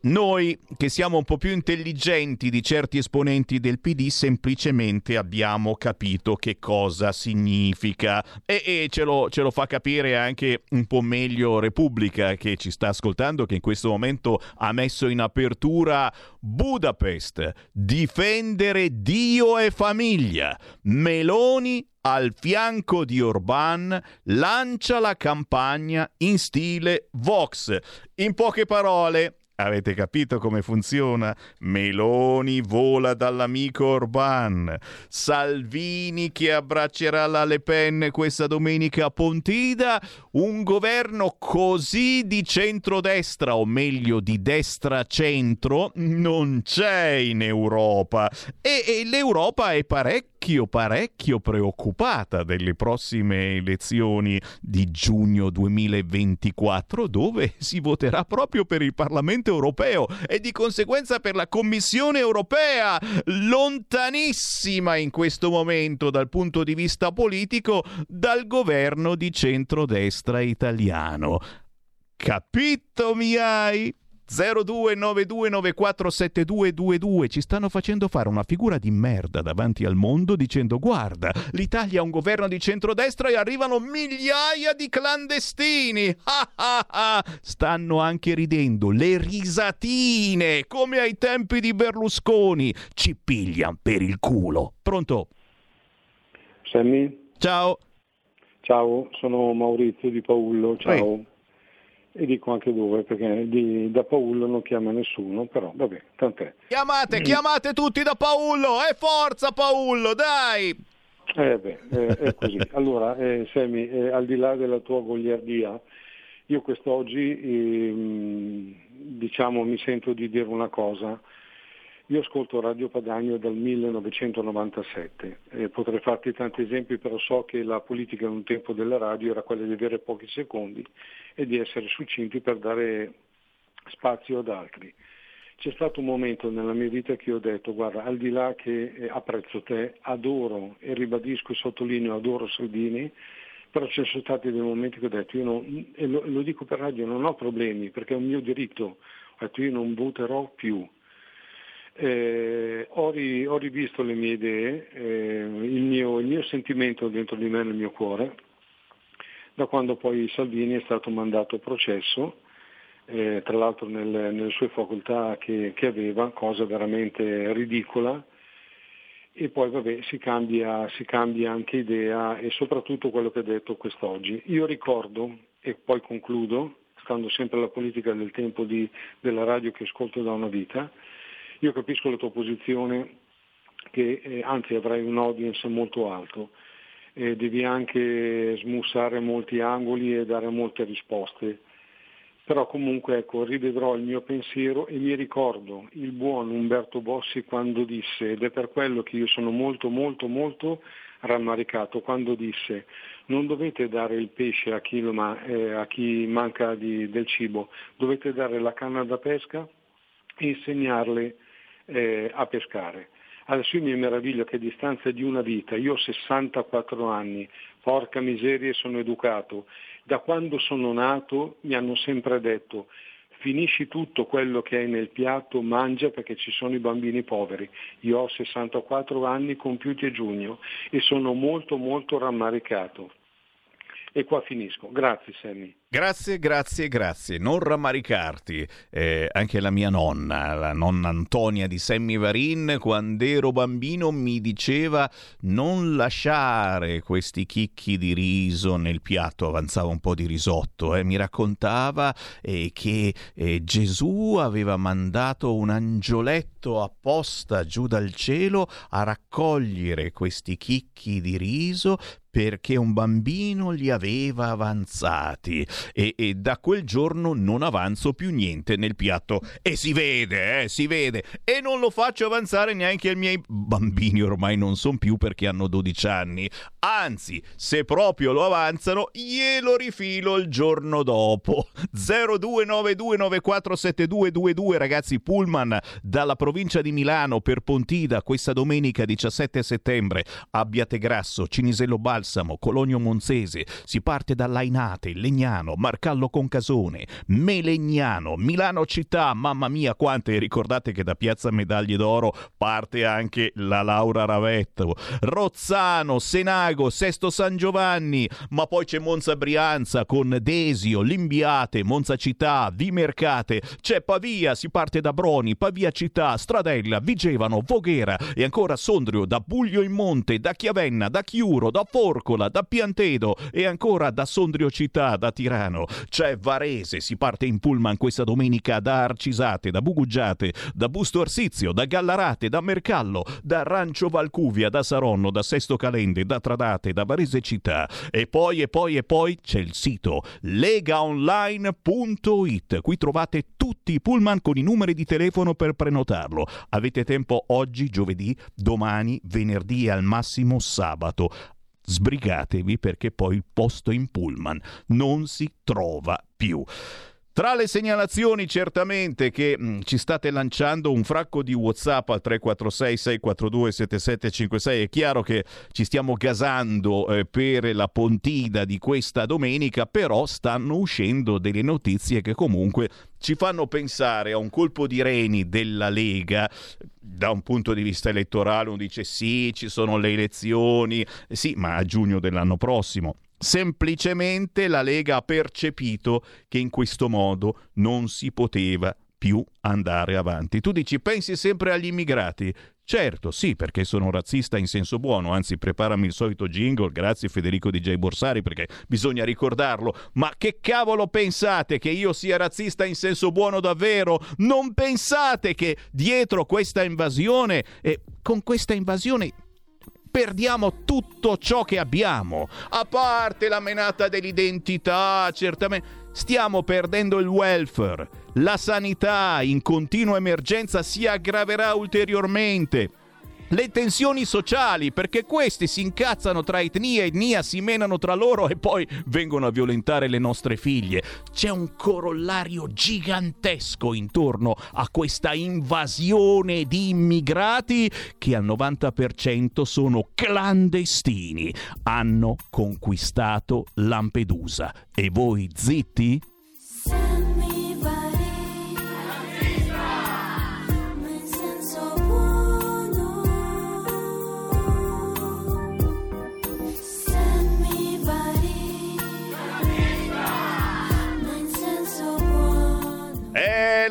Noi, che siamo un po' più intelligenti di certi esponenti del PD, semplicemente abbiamo capito che cosa significa. E, e ce, lo, ce lo fa capire anche un po' meglio Repubblica, che ci sta ascoltando, che in questo momento ha messo in apertura Budapest. Difendere Dio e famiglia. Meloni al fianco di Orban lancia la campagna in stile Vox. In poche parole, Avete capito come funziona? Meloni vola dall'amico Orban. Salvini che abbraccerà la Le Pen questa domenica a Pontida. Un governo così di centrodestra, o meglio di destra-centro, non c'è in Europa. E, e l'Europa è parecchio, parecchio preoccupata delle prossime elezioni di giugno 2024, dove si voterà proprio per il Parlamento europeo e di conseguenza per la Commissione europea, lontanissima in questo momento dal punto di vista politico dal governo di centrodestra italiano. Capito mi hai? 0292947222 ci stanno facendo fare una figura di merda davanti al mondo dicendo guarda l'Italia ha un governo di centrodestra e arrivano migliaia di clandestini stanno anche ridendo le risatine come ai tempi di Berlusconi ci piglian per il culo pronto? Sammy? Ciao. Ciao, sono Maurizio di Paullo, ciao. E dico anche dove, perché di- da Paullo non chiama nessuno, però vabbè, tant'è. chiamate chiamate tutti da Paullo e forza Paullo dai Eh beh, eh, è così. Allora, eh, Sammy, eh, al di là della tua goliardia, io quest'oggi ehm, diciamo mi sento di dire una cosa. Io ascolto Radio Padagno dal 1997, eh, potrei farti tanti esempi, però so che la politica in un tempo della radio era quella di avere pochi secondi e di essere succinti per dare spazio ad altri. C'è stato un momento nella mia vita che ho detto, guarda, al di là che eh, apprezzo te, adoro e ribadisco e sottolineo, adoro Salvini, però ci sono stati dei momenti che ho detto, io non, e lo, lo dico per radio, non ho problemi perché è un mio diritto, ho detto io non voterò più. Eh, ho, ri- ho rivisto le mie idee, eh, il, mio, il mio sentimento dentro di me nel mio cuore, da quando poi Salvini è stato mandato a processo, eh, tra l'altro nel- nelle sue facoltà che, che aveva, cosa veramente ridicola, e poi vabbè, si, cambia, si cambia anche idea e soprattutto quello che ha detto quest'oggi. Io ricordo, e poi concludo, stando sempre alla politica del tempo di- della radio che ascolto da una vita, io capisco la tua posizione che eh, anzi avrai un audience molto alto, eh, devi anche smussare molti angoli e dare molte risposte, però comunque ecco, rivedrò il mio pensiero e mi ricordo il buon Umberto Bossi quando disse, ed è per quello che io sono molto molto molto rammaricato, quando disse non dovete dare il pesce a chi, ma- eh, a chi manca di, del cibo, dovete dare la canna da pesca e insegnarle eh, a pescare. Adesso io mi meraviglio che a distanza di una vita, io ho 64 anni, porca miseria sono educato da quando sono nato mi hanno sempre detto finisci tutto quello che hai nel piatto, mangia perché ci sono i bambini poveri. Io ho 64 anni compiuti a giugno e sono molto molto rammaricato. E qua finisco. Grazie Sammy. Grazie, grazie, grazie. Non rammaricarti. Eh, anche la mia nonna, la nonna Antonia di Semmivarin, quando ero bambino mi diceva non lasciare questi chicchi di riso nel piatto, avanzava un po' di risotto, eh. mi raccontava eh, che eh, Gesù aveva mandato un angioletto apposta giù dal cielo a raccogliere questi chicchi di riso perché un bambino li aveva avanzati e, e, da quel giorno non avanzo più niente nel piatto. E si vede, eh, si vede. E non lo faccio avanzare neanche ai miei bambini ormai non sono più perché hanno 12 anni. Anzi se proprio lo avanzano glielo rifilo il giorno dopo. 0292947222 ragazzi Pullman dalla provincia di Milano per Pontida questa domenica 17 settembre. Abbiate Grasso, Cinisello Balsa Balsamo, Cologno Monzese, si parte da Lainate, Legnano, Marcallo Concasone, Melegnano, Milano città, mamma mia quante, ricordate che da Piazza Medaglie d'Oro parte anche la Laura Ravetto, Rozzano, Senago, Sesto San Giovanni, ma poi c'è Monza Brianza con Desio, Limbiate, Monza città, Vimercate, c'è Pavia, si parte da Broni, Pavia città, Stradella, Vigevano, Voghera e ancora Sondrio, da Buglio in Monte, da Chiavenna, da Chiuro, da Forno, Porcola, da Piantedo e ancora da Sondrio Città, da Tirano. C'è Varese, si parte in pullman questa domenica da Arcisate, da Bugugiate, da Busto Arsizio, da Gallarate, da Mercallo, da Rancio Valcuvia, da Saronno, da Sesto Calende, da Tradate, da Varese Città. E poi, e poi, e poi c'è il sito legaonline.it. Qui trovate tutti i pullman con i numeri di telefono per prenotarlo. Avete tempo oggi, giovedì, domani, venerdì e al massimo sabato sbrigatevi perché poi il posto in pullman non si trova più. Tra le segnalazioni certamente che mh, ci state lanciando un fracco di Whatsapp al 346 642 7756 è chiaro che ci stiamo gasando eh, per la pontida di questa domenica, però stanno uscendo delle notizie che comunque ci fanno pensare a un colpo di reni della Lega da un punto di vista elettorale uno dice sì, ci sono le elezioni, sì, ma a giugno dell'anno prossimo. Semplicemente la Lega ha percepito che in questo modo non si poteva più andare avanti. Tu dici pensi sempre agli immigrati? Certo, sì, perché sono razzista in senso buono, anzi preparami il solito jingle, grazie Federico DJ Borsari perché bisogna ricordarlo, ma che cavolo pensate che io sia razzista in senso buono davvero? Non pensate che dietro questa invasione e con questa invasione perdiamo tutto ciò che abbiamo, a parte la menata dell'identità, certamente stiamo perdendo il welfare, la sanità in continua emergenza si aggraverà ulteriormente le tensioni sociali, perché questi si incazzano tra etnia e etnia, si menano tra loro e poi vengono a violentare le nostre figlie. C'è un corollario gigantesco intorno a questa invasione di immigrati che al 90% sono clandestini. Hanno conquistato Lampedusa. E voi zitti?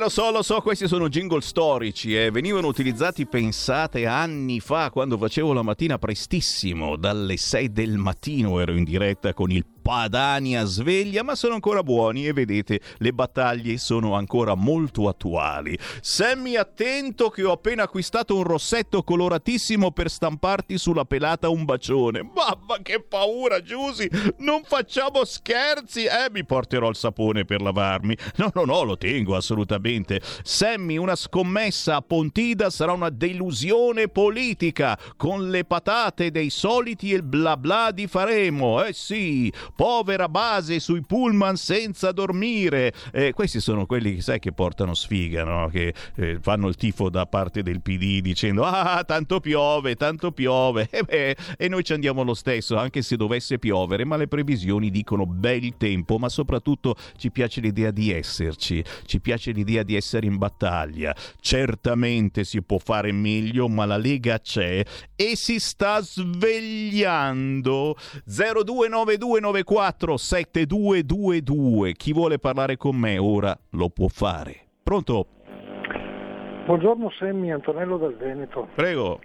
Lo so, lo so, questi sono jingle storici e eh. venivano utilizzati, pensate, anni fa, quando facevo la mattina prestissimo, dalle 6 del mattino ero in diretta con il Padania sveglia, ma sono ancora buoni e vedete, le battaglie sono ancora molto attuali. Sammy, attento che ho appena acquistato un rossetto coloratissimo per stamparti sulla pelata un bacione. Mamma che paura, Giusy! Non facciamo scherzi! Eh, mi porterò il sapone per lavarmi. No, no, no, lo tengo assolutamente. Sammy, una scommessa a Pontida sarà una delusione politica con le patate dei soliti e il bla bla di faremo. Eh sì, povera base sui pullman senza dormire. Eh, questi sono quelli sai, che portano sfiga, no? che eh, fanno il tifo da parte del PD dicendo ah tanto piove, tanto piove. E, beh, e noi ci andiamo lo stesso, anche se dovesse piovere, ma le previsioni dicono bel tempo, ma soprattutto ci piace l'idea di esserci, ci piace l'idea di essere in battaglia. Certamente si può fare meglio, ma la Lega c'è e si sta svegliando. 0292947222. Chi vuole parlare con me ora lo può fare. Pronto? Buongiorno Semmi, Antonello del Veneto. Prego.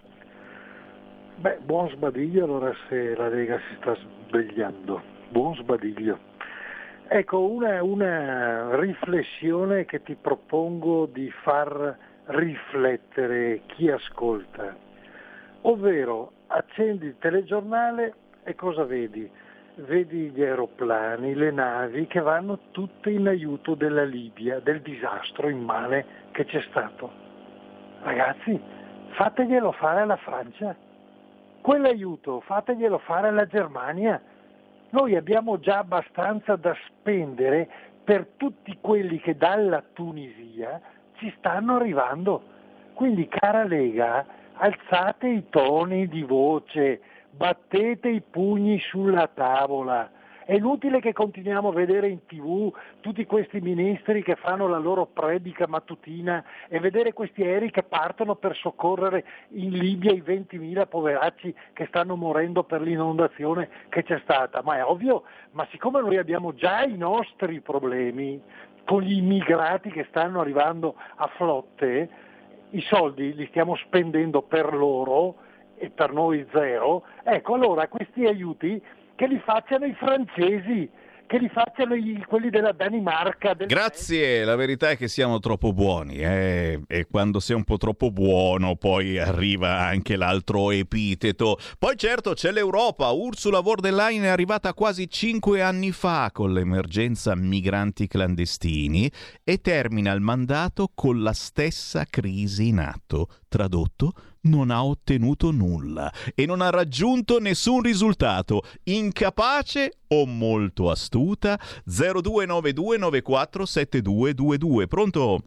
Beh, buon sbadiglio allora se la Lega si sta svegliando. Buon sbadiglio. Ecco, una, una riflessione che ti propongo di far riflettere chi ascolta. Ovvero, accendi il telegiornale e cosa vedi? Vedi gli aeroplani, le navi che vanno tutte in aiuto della Libia, del disastro immane che c'è stato. Ragazzi, fateglielo fare alla Francia. Quell'aiuto fateglielo fare alla Germania. Noi abbiamo già abbastanza da spendere per tutti quelli che dalla Tunisia ci stanno arrivando. Quindi, cara Lega, alzate i toni di voce, battete i pugni sulla tavola. È inutile che continuiamo a vedere in tv tutti questi ministri che fanno la loro predica mattutina e vedere questi aerei che partono per soccorrere in Libia i 20.000 poveracci che stanno morendo per l'inondazione che c'è stata. Ma è ovvio, ma siccome noi abbiamo già i nostri problemi con gli immigrati che stanno arrivando a flotte, i soldi li stiamo spendendo per loro e per noi zero, ecco allora questi aiuti che li facciano i francesi, che li facciano i, quelli della Danimarca. Del... Grazie, la verità è che siamo troppo buoni eh? e quando sei un po' troppo buono poi arriva anche l'altro epiteto. Poi certo c'è l'Europa, Ursula von der Leyen è arrivata quasi cinque anni fa con l'emergenza migranti clandestini e termina il mandato con la stessa crisi in atto. Tradotto? Non ha ottenuto nulla e non ha raggiunto nessun risultato. Incapace o molto astuta? 0292947222. Pronto?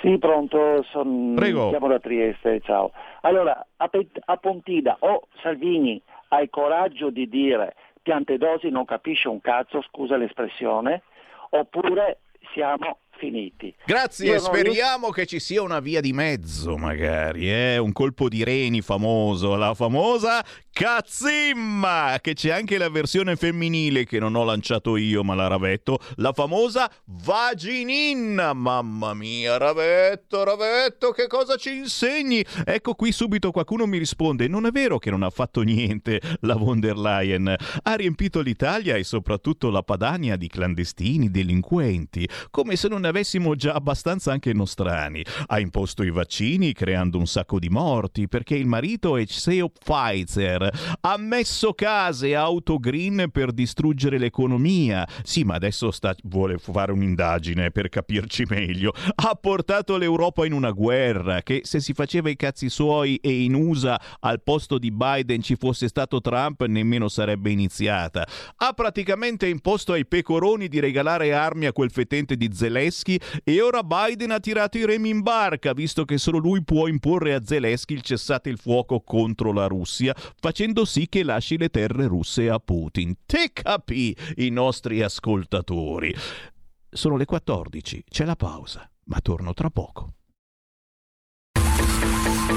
Sì, pronto, son... Prego. siamo da Trieste, ciao. Allora, a, Pe- a Pontida o Salvini hai coraggio di dire Piantedosi non capisce un cazzo, scusa l'espressione, oppure siamo finiti. Grazie, Io speriamo non... che ci sia una via di mezzo, magari, eh? un colpo di reni famoso, la famosa Cazzimma, che c'è anche la versione femminile che non ho lanciato io, ma la Ravetto, la famosa Vagininna. Mamma mia, Ravetto, Ravetto, che cosa ci insegni? Ecco qui subito qualcuno mi risponde, non è vero che non ha fatto niente la von der Leyen, ha riempito l'Italia e soprattutto la Padania di clandestini, delinquenti, come se non ne avessimo già abbastanza anche nostrani. Ha imposto i vaccini creando un sacco di morti perché il marito è CEO Pfizer ha messo case, auto green per distruggere l'economia. Sì, ma adesso sta, vuole fare un'indagine per capirci meglio. Ha portato l'Europa in una guerra che se si faceva i cazzi suoi e in USA al posto di Biden ci fosse stato Trump nemmeno sarebbe iniziata. Ha praticamente imposto ai pecoroni di regalare armi a quel fetente di Zelensky e ora Biden ha tirato i remi in barca visto che solo lui può imporre a Zelensky il cessate il fuoco contro la Russia facendo sì che lasci le terre russe a Putin. Te capì i nostri ascoltatori. Sono le 14, c'è la pausa, ma torno tra poco.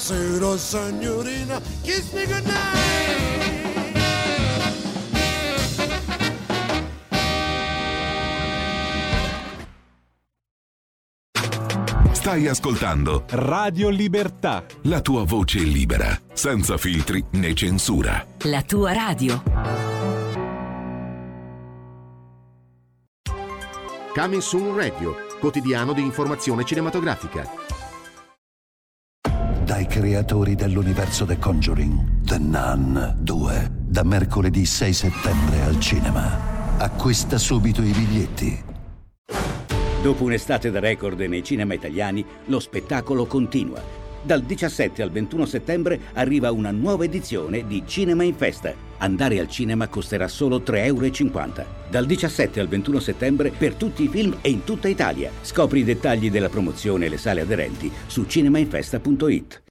Buonasera signorina, kiss me goodnight. Stai ascoltando Radio Libertà. la tua voce libera, senza filtri né censura. La tua radio. Coming Soon Radio, quotidiano di informazione cinematografica. Dai creatori dell'universo The Conjuring, The Nun 2, da mercoledì 6 settembre al cinema. Acquista subito i biglietti. Dopo un'estate da record nei cinema italiani, lo spettacolo continua. Dal 17 al 21 settembre arriva una nuova edizione di Cinema in Festa. Andare al cinema costerà solo 3,50 euro. Dal 17 al 21 settembre per tutti i film e in tutta Italia. Scopri i dettagli della promozione e le sale aderenti su cinemainfesta.it.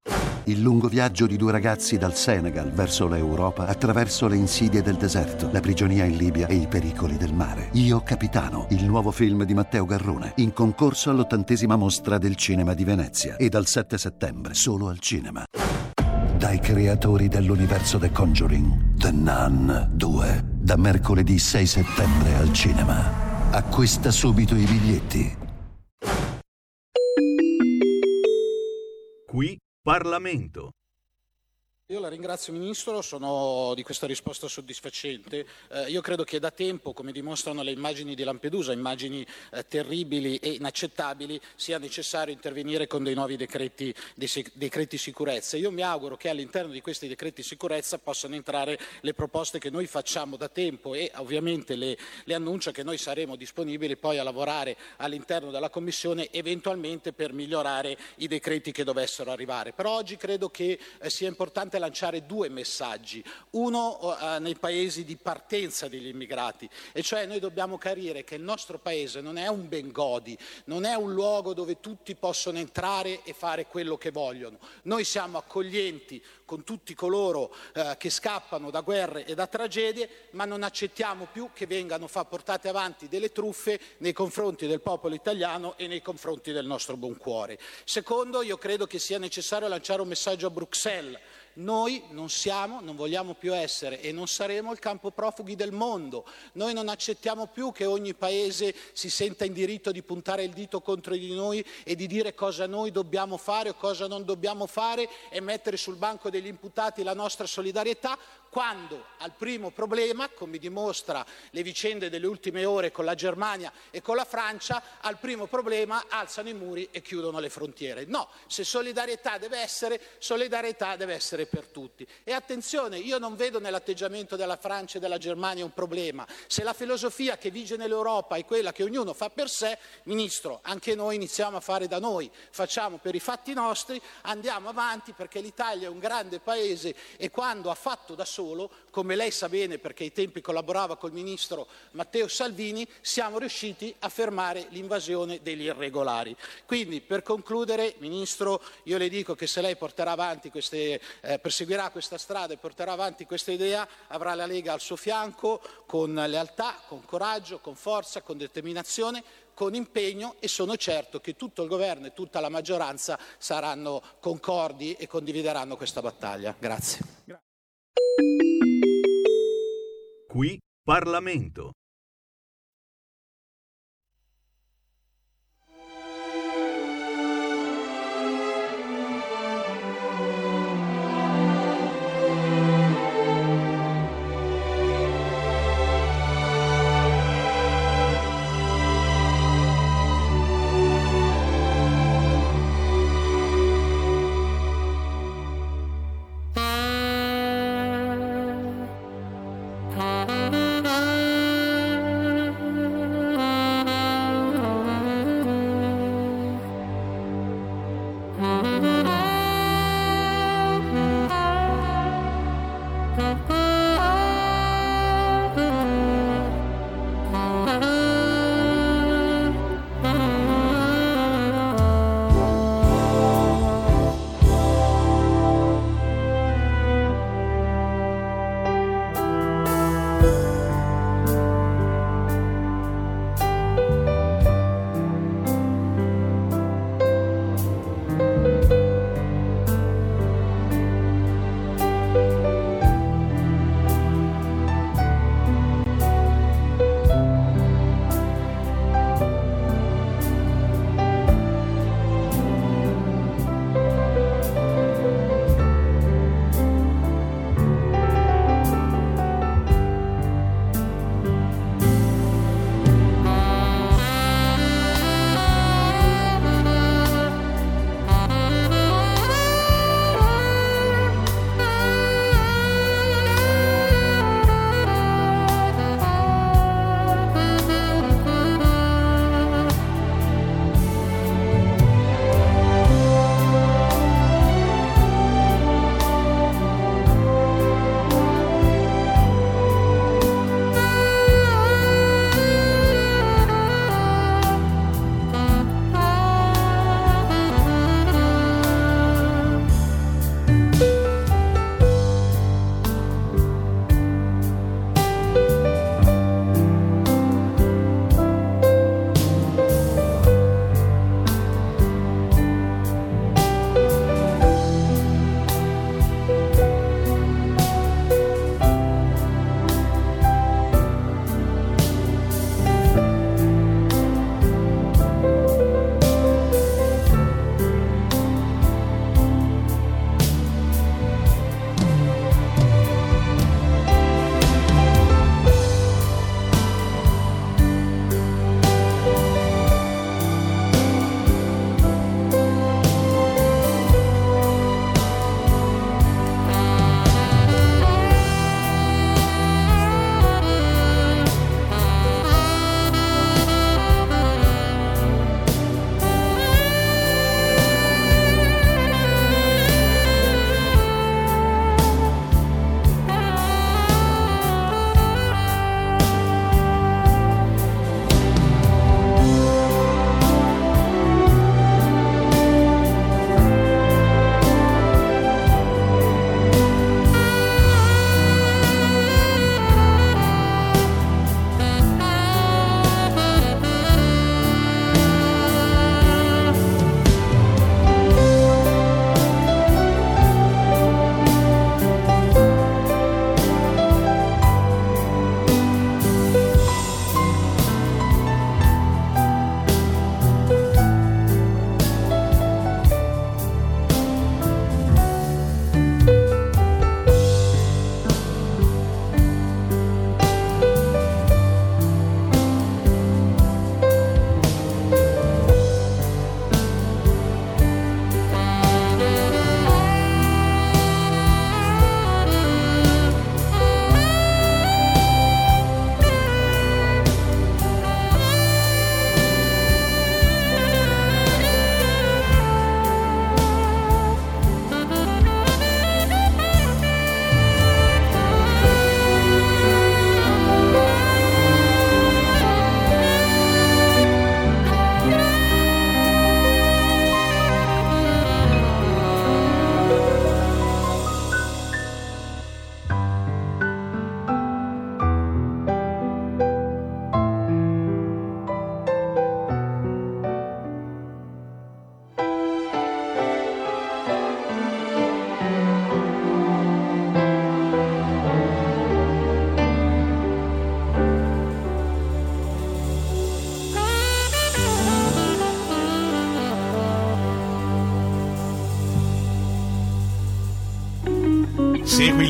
Il lungo viaggio di due ragazzi dal Senegal verso l'Europa attraverso le insidie del deserto, la prigionia in Libia e i pericoli del mare. Io Capitano, il nuovo film di Matteo Garrone, in concorso all'ottantesima mostra del cinema di Venezia e dal 7 settembre solo al cinema. Dai creatori dell'universo The Conjuring, The Nun 2, da mercoledì 6 settembre al cinema. Acquista subito i biglietti. Qui Parlamento. Io la ringrazio Ministro, sono di questa risposta soddisfacente. Eh, io credo che da tempo, come dimostrano le immagini di Lampedusa, immagini eh, terribili e inaccettabili, sia necessario intervenire con dei nuovi decreti, dei decreti sicurezza. Io mi auguro che all'interno di questi decreti sicurezza possano entrare le proposte che noi facciamo da tempo e ovviamente le, le annuncio che noi saremo disponibili poi a lavorare all'interno della Commissione eventualmente per migliorare i decreti che dovessero arrivare. Però oggi credo che eh, sia importante lanciare due messaggi. Uno eh, nei paesi di partenza degli immigrati, e cioè noi dobbiamo capire che il nostro paese non è un Bengodi, non è un luogo dove tutti possono entrare e fare quello che vogliono. Noi siamo accoglienti con tutti coloro eh, che scappano da guerre e da tragedie, ma non accettiamo più che vengano fa- portate avanti delle truffe nei confronti del popolo italiano e nei confronti del nostro buon cuore. Secondo, io credo che sia necessario lanciare un messaggio a Bruxelles. Noi non siamo, non vogliamo più essere e non saremo il campo profughi del mondo. Noi non accettiamo più che ogni paese si senta in diritto di puntare il dito contro di noi e di dire cosa noi dobbiamo fare o cosa non dobbiamo fare e mettere sul banco degli imputati la nostra solidarietà quando al primo problema, come dimostra le vicende delle ultime ore con la Germania e con la Francia, al primo problema alzano i muri e chiudono le frontiere. No, se solidarietà deve essere, solidarietà deve essere per tutti. E attenzione, io non vedo nell'atteggiamento della Francia e della Germania un problema. Se la filosofia che vige nell'Europa è quella che ognuno fa per sé, Ministro, anche noi iniziamo a fare da noi, facciamo per i fatti nostri, andiamo avanti perché l'Italia è un grande paese e quando ha fatto da solo, come lei sa bene perché ai tempi collaborava col Ministro Matteo Salvini, siamo riusciti a fermare l'invasione degli irregolari. Quindi per concludere, Ministro, io le dico che se lei porterà avanti queste, eh, perseguirà questa strada e porterà avanti questa idea, avrà la Lega al suo fianco con lealtà, con coraggio, con forza, con determinazione, con impegno e sono certo che tutto il governo e tutta la maggioranza saranno concordi e condivideranno questa battaglia. Grazie. Qui Parlamento.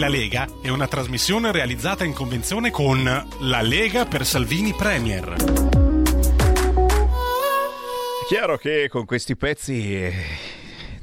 Lega è una trasmissione realizzata in convenzione con La Lega per Salvini Premier. Chiaro che con questi pezzi eh,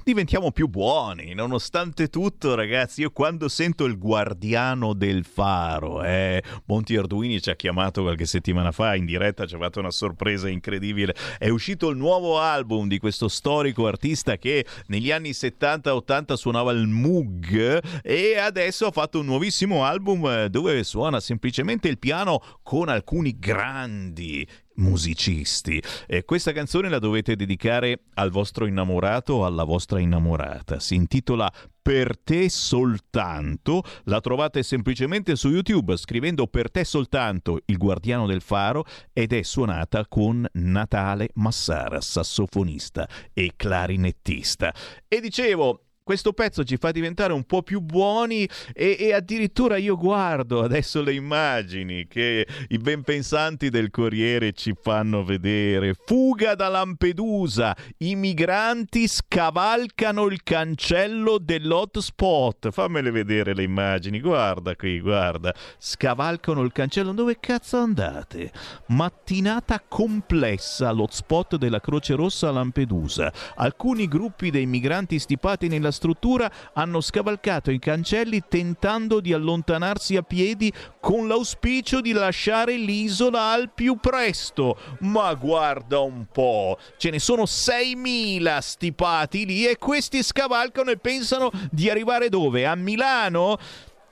diventiamo più buoni, nonostante tutto, ragazzi. Io quando sento il guardiano del faro, eh, Monti Arduini ci ha chiamato qualche settimana fa in diretta, ci ha fatto una sorpresa incredibile. È uscito il nuovo album di questo storico artista che negli anni 70-80 suonava il Moog e adesso ha fatto un nuovissimo album eh, dove suona semplicemente il piano con alcuni grandi musicisti. E questa canzone la dovete dedicare al vostro innamorato o alla vostra innamorata. Si intitola Per te soltanto. La trovate semplicemente su YouTube scrivendo Per te soltanto il guardiano del faro ed è suonata con Natale Massara, sassofonista e clarinettista. E dicevo, questo pezzo ci fa diventare un po' più buoni e, e, addirittura io guardo adesso le immagini che i benpensanti del Corriere ci fanno vedere. Fuga da Lampedusa, i migranti scavalcano il cancello dell'hotspot. Fammele vedere le immagini, guarda qui, guarda. Scavalcano il cancello, dove cazzo andate? Mattinata complessa all'hotspot della Croce Rossa a Lampedusa. Alcuni gruppi dei migranti stipati nella struttura hanno scavalcato i cancelli tentando di allontanarsi a piedi con l'auspicio di lasciare l'isola al più presto. Ma guarda un po', ce ne sono 6.000 stipati lì e questi scavalcano e pensano di arrivare dove? A Milano?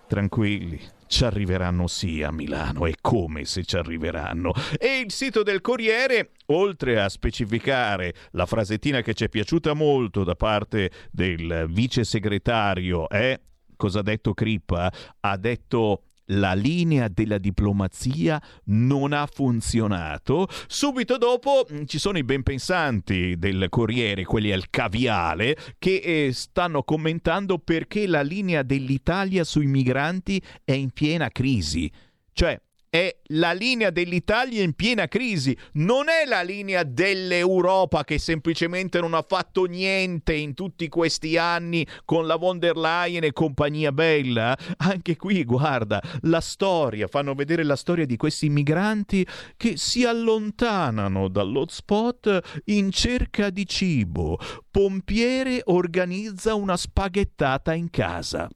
Tranquilli, ci arriveranno sì a Milano e come se ci arriveranno. E il sito del Corriere, oltre a specificare la frasettina che ci è piaciuta molto da parte del vice segretario, eh, cosa ha detto Crippa? Ha detto la linea della diplomazia non ha funzionato. Subito dopo mm, ci sono i benpensanti del Corriere, quelli al caviale, che eh, stanno commentando perché la linea dell'Italia sui migranti è in piena crisi. Cioè, è la linea dell'Italia in piena crisi, non è la linea dell'Europa che semplicemente non ha fatto niente in tutti questi anni con la von der Leyen e compagnia bella. Anche qui, guarda, la storia, fanno vedere la storia di questi migranti che si allontanano dall'hotspot in cerca di cibo. Pompiere organizza una spaghettata in casa.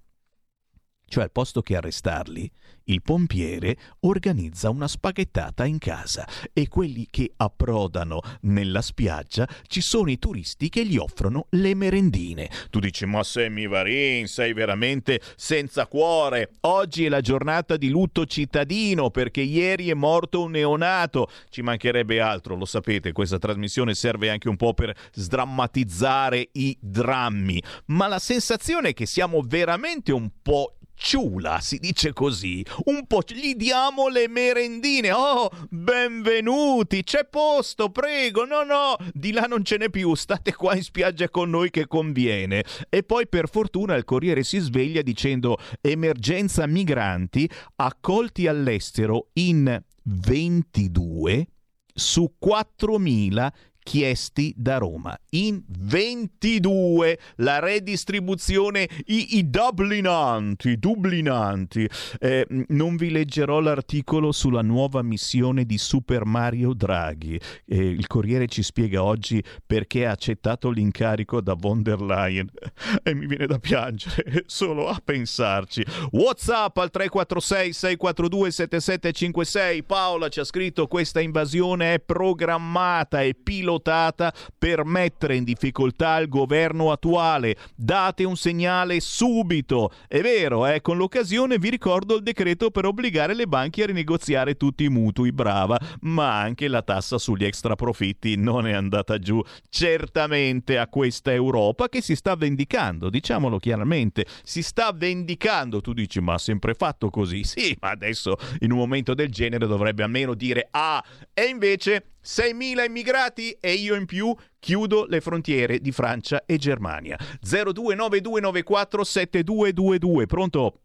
Cioè, al posto che arrestarli, il pompiere organizza una spaghettata in casa e quelli che approdano nella spiaggia ci sono i turisti che gli offrono le merendine. Tu dici, ma Sammy Varin, sei veramente senza cuore. Oggi è la giornata di lutto cittadino perché ieri è morto un neonato. Ci mancherebbe altro, lo sapete, questa trasmissione serve anche un po' per sdrammatizzare i drammi. Ma la sensazione è che siamo veramente un po' ciula, si dice così, un po' gli diamo le merendine. Oh, benvenuti, c'è posto, prego. No, no, di là non ce n'è più, state qua in spiaggia con noi che conviene. E poi per fortuna il Corriere si sveglia dicendo emergenza migranti accolti all'estero in 22 su 4.000 chiesti da Roma. In 22 la redistribuzione, i, i dublinanti, dublinanti. Eh, non vi leggerò l'articolo sulla nuova missione di Super Mario Draghi. Eh, il Corriere ci spiega oggi perché ha accettato l'incarico da von der Leyen e mi viene da piangere solo a pensarci. WhatsApp al 346 642 7756. Paola ci ha scritto questa invasione è programmata e pilotata votata per mettere in difficoltà il governo attuale. Date un segnale subito. È vero, eh, con l'occasione vi ricordo il decreto per obbligare le banche a rinegoziare tutti i mutui, brava, ma anche la tassa sugli extra profitti non è andata giù certamente a questa Europa che si sta vendicando, diciamolo chiaramente, si sta vendicando. Tu dici, ma ha sempre fatto così? Sì, ma adesso in un momento del genere dovrebbe almeno dire ah, e invece 6.000 immigrati e io in più chiudo le frontiere di Francia e Germania. 0292947222. Pronto?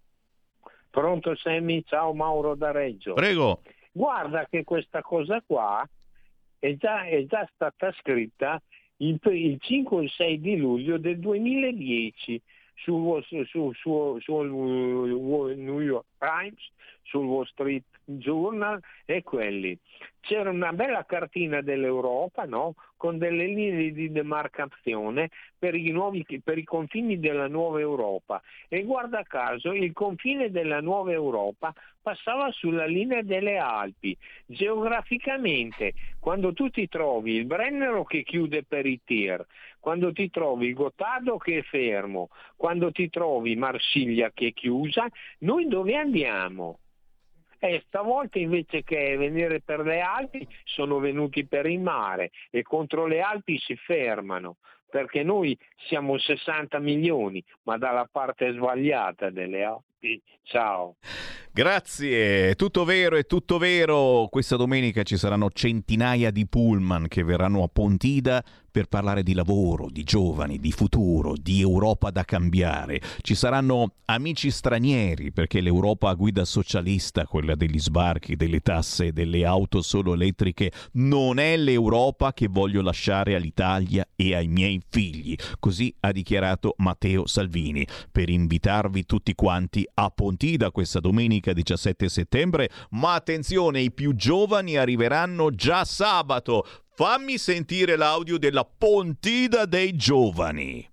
Pronto Semmi, ciao Mauro da Reggio. Prego. Guarda che questa cosa qua è già, è già stata scritta il, il 5 e il 6 di luglio del 2010 sul, su, su, su, sul New York Times, sul Wall Street Journal e quelli. C'era una bella cartina dell'Europa no? con delle linee di demarcazione per i, nuovi, per i confini della nuova Europa e guarda caso il confine della nuova Europa passava sulla linea delle Alpi. Geograficamente, quando tu ti trovi il Brennero che chiude per i tir, quando ti trovi il Gottardo che è fermo, quando ti trovi Marsiglia che è chiusa, noi dove andiamo? E stavolta invece che venire per le Alpi sono venuti per il mare e contro le Alpi si fermano perché noi siamo 60 milioni ma dalla parte sbagliata delle Alpi. Ciao. Grazie, tutto vero è tutto vero. Questa domenica ci saranno centinaia di pullman che verranno a Pontida per parlare di lavoro, di giovani, di futuro, di Europa da cambiare. Ci saranno amici stranieri perché l'Europa a guida socialista, quella degli sbarchi, delle tasse, delle auto solo elettriche, non è l'Europa che voglio lasciare all'Italia e ai miei figli. Così ha dichiarato Matteo Salvini per invitarvi tutti quanti a Pontida questa domenica 17 settembre. Ma attenzione, i più giovani arriveranno già sabato. Fammi sentire l'audio della Pontida dei Giovani.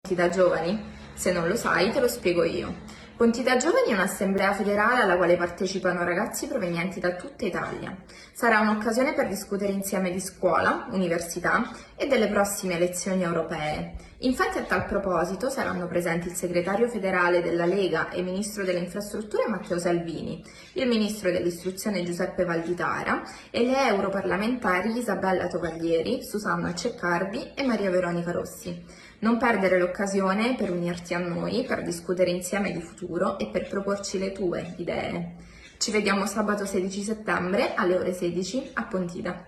Pontida Giovani? Se non lo sai, te lo spiego io. Pontida Giovani è un'assemblea federale alla quale partecipano ragazzi provenienti da tutta Italia. Sarà un'occasione per discutere insieme di scuola, università e delle prossime elezioni europee. Infatti a tal proposito saranno presenti il segretario federale della Lega e ministro delle infrastrutture Matteo Salvini, il ministro dell'istruzione Giuseppe Valditara e le europarlamentari Isabella Tovaglieri, Susanna Ceccardi e Maria Veronica Rossi. Non perdere l'occasione per unirti a noi, per discutere insieme di futuro e per proporci le tue idee. Ci vediamo sabato 16 settembre alle ore 16 a Pontida.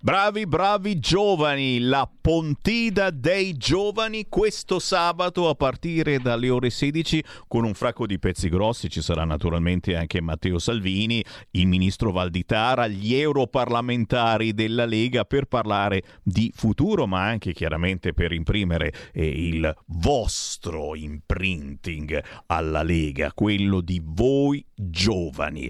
Bravi, bravi giovani, la Pontida dei giovani questo sabato a partire dalle ore 16 con un fracco di pezzi grossi. Ci sarà naturalmente anche Matteo Salvini, il ministro Valditara, gli europarlamentari della Lega per parlare di futuro, ma anche chiaramente per imprimere eh, il vostro imprinting alla Lega, quello di voi giovani.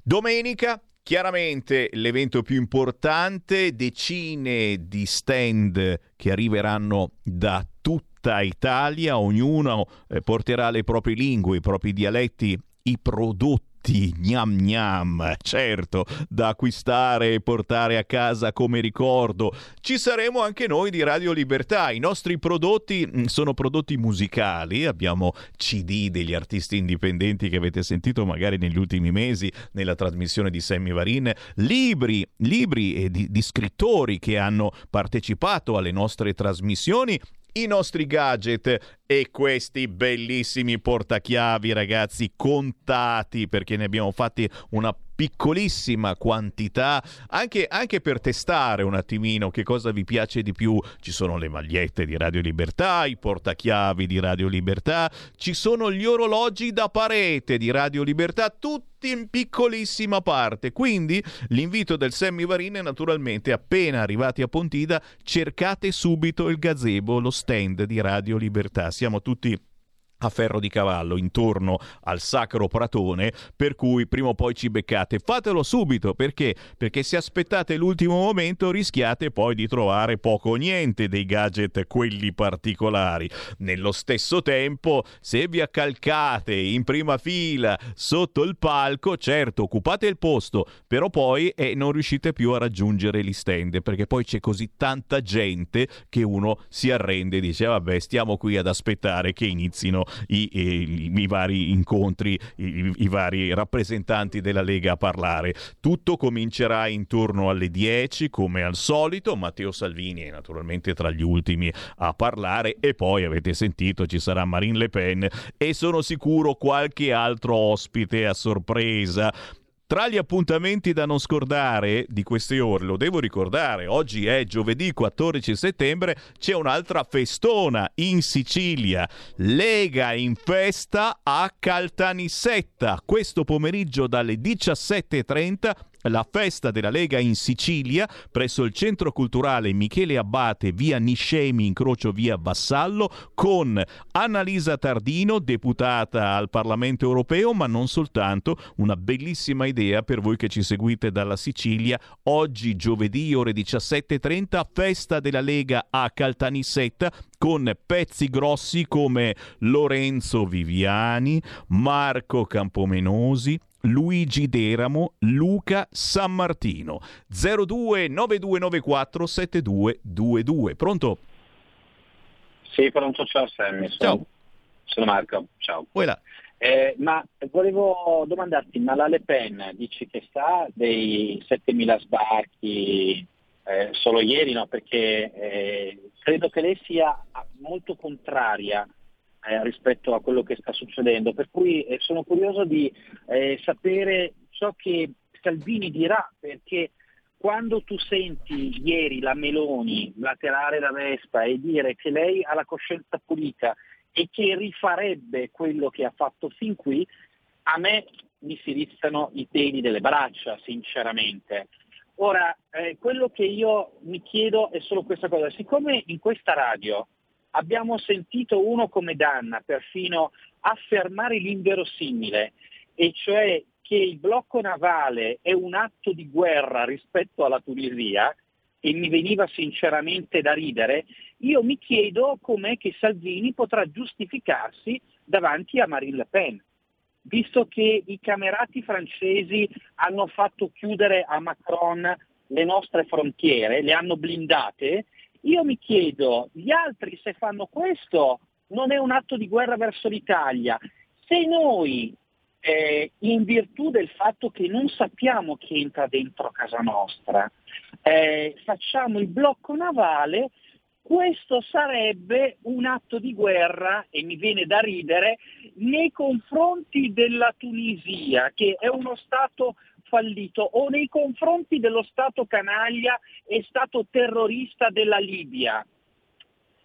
Domenica Chiaramente l'evento più importante, decine di stand che arriveranno da tutta Italia, ognuno eh, porterà le proprie lingue, i propri dialetti, i prodotti prodotti gnam gnam, certo, da acquistare e portare a casa come ricordo. Ci saremo anche noi di Radio Libertà. I nostri prodotti mm, sono prodotti musicali, abbiamo CD degli artisti indipendenti che avete sentito magari negli ultimi mesi nella trasmissione di Sammy Varin, libri, libri di, di scrittori che hanno partecipato alle nostre trasmissioni i nostri gadget e questi bellissimi portachiavi ragazzi contati perché ne abbiamo fatti una piccolissima quantità anche, anche, per testare un attimino che cosa vi piace di più. Ci sono le magliette di Radio Libertà i portachiavi di Radio Libertà ci sono gli orologi da parete di Radio Libertà tutti in piccolissima parte. Quindi l'invito del Sammy Varin è naturalmente appena arrivati a Pontida cercate subito il gazebo lo stand di Radio Libertà. Siamo tutti a ferro di cavallo intorno al sacro pratone, per cui prima o poi ci beccate. Fatelo subito perché? Perché se aspettate l'ultimo momento rischiate poi di trovare poco o niente dei gadget quelli particolari. Nello stesso tempo, se vi accalcate in prima fila sotto il palco, certo occupate il posto, però poi eh, non riuscite più a raggiungere gli stand perché poi c'è così tanta gente che uno si arrende e dice vabbè stiamo qui ad aspettare che inizino i, i, i vari incontri, i, i, vari rappresentanti della Lega a parlare. Tutto comincerà intorno alle 10 come al solito, Matteo Salvini è naturalmente tra gli ultimi a parlare e poi avete sentito ci sarà Marine Le Pen e sono sicuro qualche altro ospite a sorpresa. Tra gli appuntamenti da non scordare di queste ore, lo devo ricordare, oggi è giovedì 14 settembre, c'è un'altra festona in Sicilia. Lega in festa a Caltanissetta. Questo pomeriggio dalle 17.30 la festa della Lega in Sicilia presso il centro culturale Michele Abbate via Niscemi incrocio via Vassallo con Annalisa Tardino, deputata al Parlamento europeo, ma non soltanto, una bellissima idea per voi che ci seguite dalla Sicilia. Oggi giovedì ore 17:30 festa della Lega a Caltanissetta con pezzi grossi come Lorenzo Viviani, Marco Campomenosi, Luigi Deramo, Luca San Martino. 02 9294 7222. Pronto? Sì, pronto, ciao Sammy. Sono, Ciao. sono Marco, ciao. Eh, ma volevo domandarti, ma la Le Pen dici che sa dei 7.000 sbarchi eh, solo ieri, no? Perché eh, credo che lei sia molto contraria eh, rispetto a quello che sta succedendo, per cui eh, sono curioso di eh, sapere ciò che Salvini dirà, perché quando tu senti ieri la Meloni laterale da Vespa e dire che lei ha la coscienza pulita e che rifarebbe quello che ha fatto fin qui, a me mi si rizzano i peli delle braccia, sinceramente. Ora, eh, quello che io mi chiedo è solo questa cosa, siccome in questa radio abbiamo sentito uno come Danna perfino affermare l'inverosimile, e cioè che il blocco navale è un atto di guerra rispetto alla Tunisia, e mi veniva sinceramente da ridere, io mi chiedo com'è che Salvini potrà giustificarsi davanti a Marine Le Pen, visto che i camerati francesi hanno fatto chiudere a Macron le nostre frontiere, le hanno blindate, io mi chiedo, gli altri se fanno questo non è un atto di guerra verso l'Italia. Se noi, eh, in virtù del fatto che non sappiamo chi entra dentro casa nostra, eh, facciamo il blocco navale, questo sarebbe un atto di guerra, e mi viene da ridere, nei confronti della Tunisia, che è uno Stato fallito, o nei confronti dello Stato canaglia e Stato terrorista della Libia.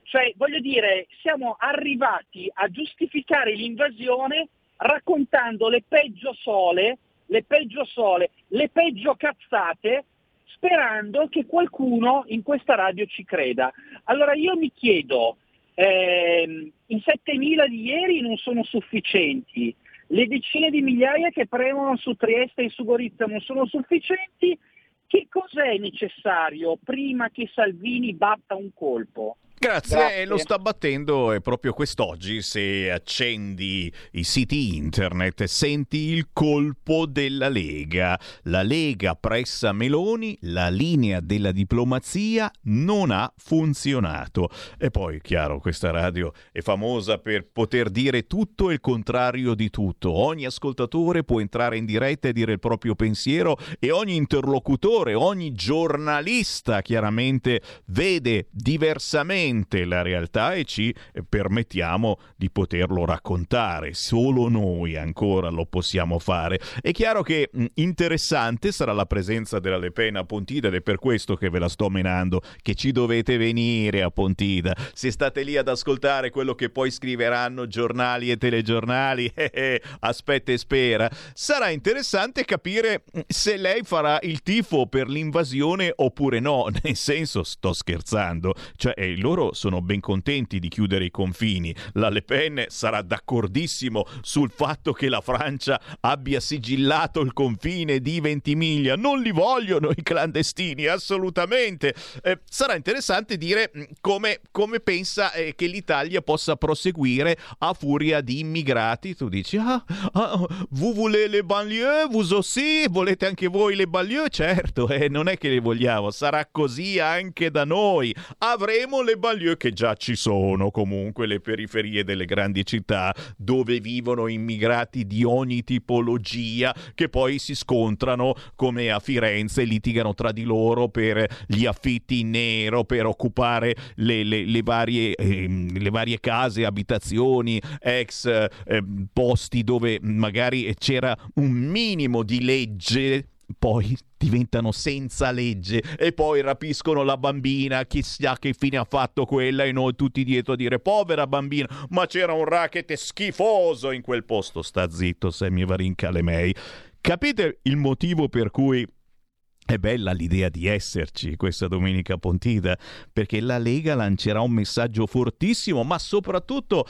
Cioè, voglio dire, siamo arrivati a giustificare l'invasione raccontando le peggio sole, le peggio sole, le peggio cazzate, sperando che qualcuno in questa radio ci creda. Allora io mi chiedo, ehm, i 7.000 di ieri non sono sufficienti, le decine di migliaia che premono su Trieste e su Gorizia non sono sufficienti, che cos'è necessario prima che Salvini batta un colpo? Grazie, Grazie. e lo sta battendo eh, proprio quest'oggi. Se accendi i siti internet, senti il colpo della Lega. La Lega pressa Meloni, la linea della diplomazia non ha funzionato. E poi, chiaro, questa radio è famosa per poter dire tutto e il contrario di tutto. Ogni ascoltatore può entrare in diretta e dire il proprio pensiero e ogni interlocutore, ogni giornalista chiaramente vede diversamente la realtà e ci permettiamo di poterlo raccontare. Solo noi ancora lo possiamo fare. È chiaro che mh, interessante sarà la presenza della Le Pen a Pontida ed è per questo che ve la sto menando, che ci dovete venire a Pontida. Se state lì ad ascoltare quello che poi scriveranno giornali e telegiornali, eh, eh, aspetta e spera, sarà interessante capire mh, se lei farà il tifo per l'invasione oppure no. Nel senso, sto scherzando, cioè eh, loro sono ben contenti di chiudere i confini. La Le Pen sarà d'accordissimo sul fatto che la Francia abbia sigillato il confine di Ventimiglia. Non li vogliono i clandestini, assolutamente. Eh, sarà interessante dire mh, come, come pensa eh, che l'Italia possa proseguire a furia di immigrati. Tu dici, ah, ah, vous voulez les banlieues? Vous aussi? Volete anche voi le banlieue? Certo, eh, non è che le vogliamo, sarà così anche da noi. Avremo le banlieue che già ci sono comunque, le periferie delle grandi città dove vivono immigrati di ogni tipologia che poi si scontrano come a Firenze, litigano tra di loro per gli affitti in nero, per occupare le, le- le varie, ehm, le varie case, abitazioni, ex eh, posti dove magari c'era un minimo di legge poi diventano senza legge e poi rapiscono la bambina, chissà che fine ha fatto quella e noi tutti dietro a dire povera bambina, ma c'era un racket schifoso in quel posto, sta zitto Sammy Varin Calemei. Capite il motivo per cui È bella l'idea di esserci questa domenica Pontida, perché la Lega lancerà un messaggio fortissimo, ma soprattutto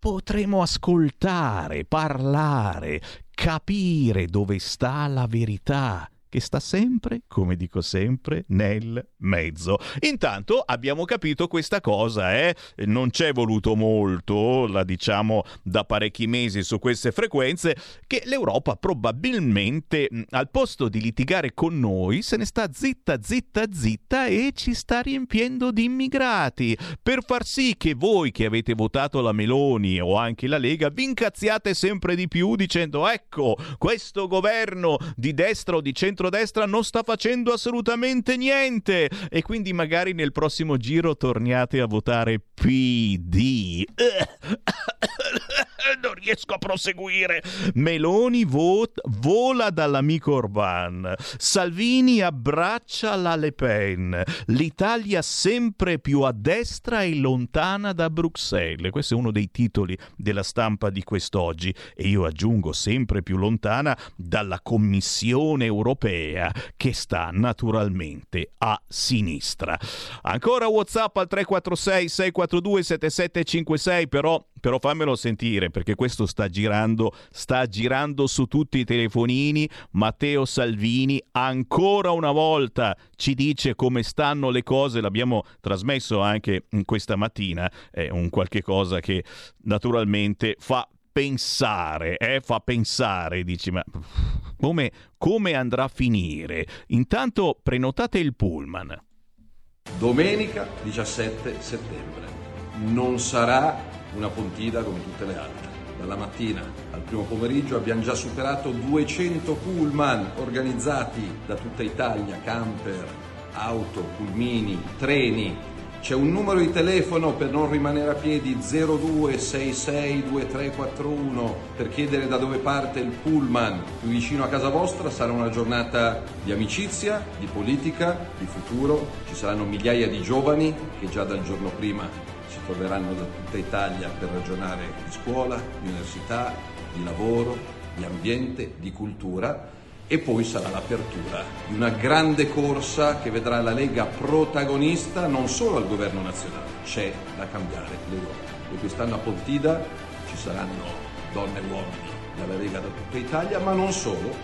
potremo ascoltare, parlare, capire dove sta la verità che sta sempre, come dico sempre, nel mezzo. Intanto abbiamo capito questa cosa, eh? non c'è voluto molto, la diciamo da parecchi mesi su queste frequenze, che l'Europa probabilmente al posto di litigare con noi se ne sta zitta, zitta, zitta e ci sta riempiendo di immigrati per far sì che voi che avete votato la Meloni o anche la Lega vi incazziate sempre di più dicendo ecco questo governo di destra o di centro centrodestra non sta facendo assolutamente niente e quindi magari nel prossimo giro torniate a votare PD. non riesco a proseguire. Meloni vot- vola dall'amico Orban. Salvini abbraccia la Le Pen. L'Italia sempre più a destra e lontana da Bruxelles. Questo è uno dei titoli della stampa di quest'oggi. E io aggiungo sempre più lontana dalla Commissione europea che sta naturalmente a sinistra. Ancora WhatsApp al 346 642 7756 però però fammelo sentire perché questo sta girando, sta girando su tutti i telefonini. Matteo Salvini ancora una volta ci dice come stanno le cose, l'abbiamo trasmesso anche questa mattina, è un qualche cosa che naturalmente fa pensare, eh? fa pensare, dici ma come, come andrà a finire? Intanto prenotate il pullman. Domenica 17 settembre. Non sarà una Pontida come tutte le altre. Dalla mattina al primo pomeriggio abbiamo già superato 200 pullman organizzati da tutta Italia, camper, auto, pulmini, treni. C'è un numero di telefono per non rimanere a piedi 02662341 per chiedere da dove parte il pullman più vicino a casa vostra. Sarà una giornata di amicizia, di politica, di futuro. Ci saranno migliaia di giovani che già dal giorno prima si troveranno da tutta Italia per ragionare di scuola, di università, di lavoro, di ambiente, di cultura e poi sarà l'apertura di una grande corsa che vedrà la Lega protagonista non solo al governo nazionale, c'è da cambiare l'Europa. E quest'anno a Pontida ci saranno donne e uomini dalla Lega da tutta Italia, ma non solo,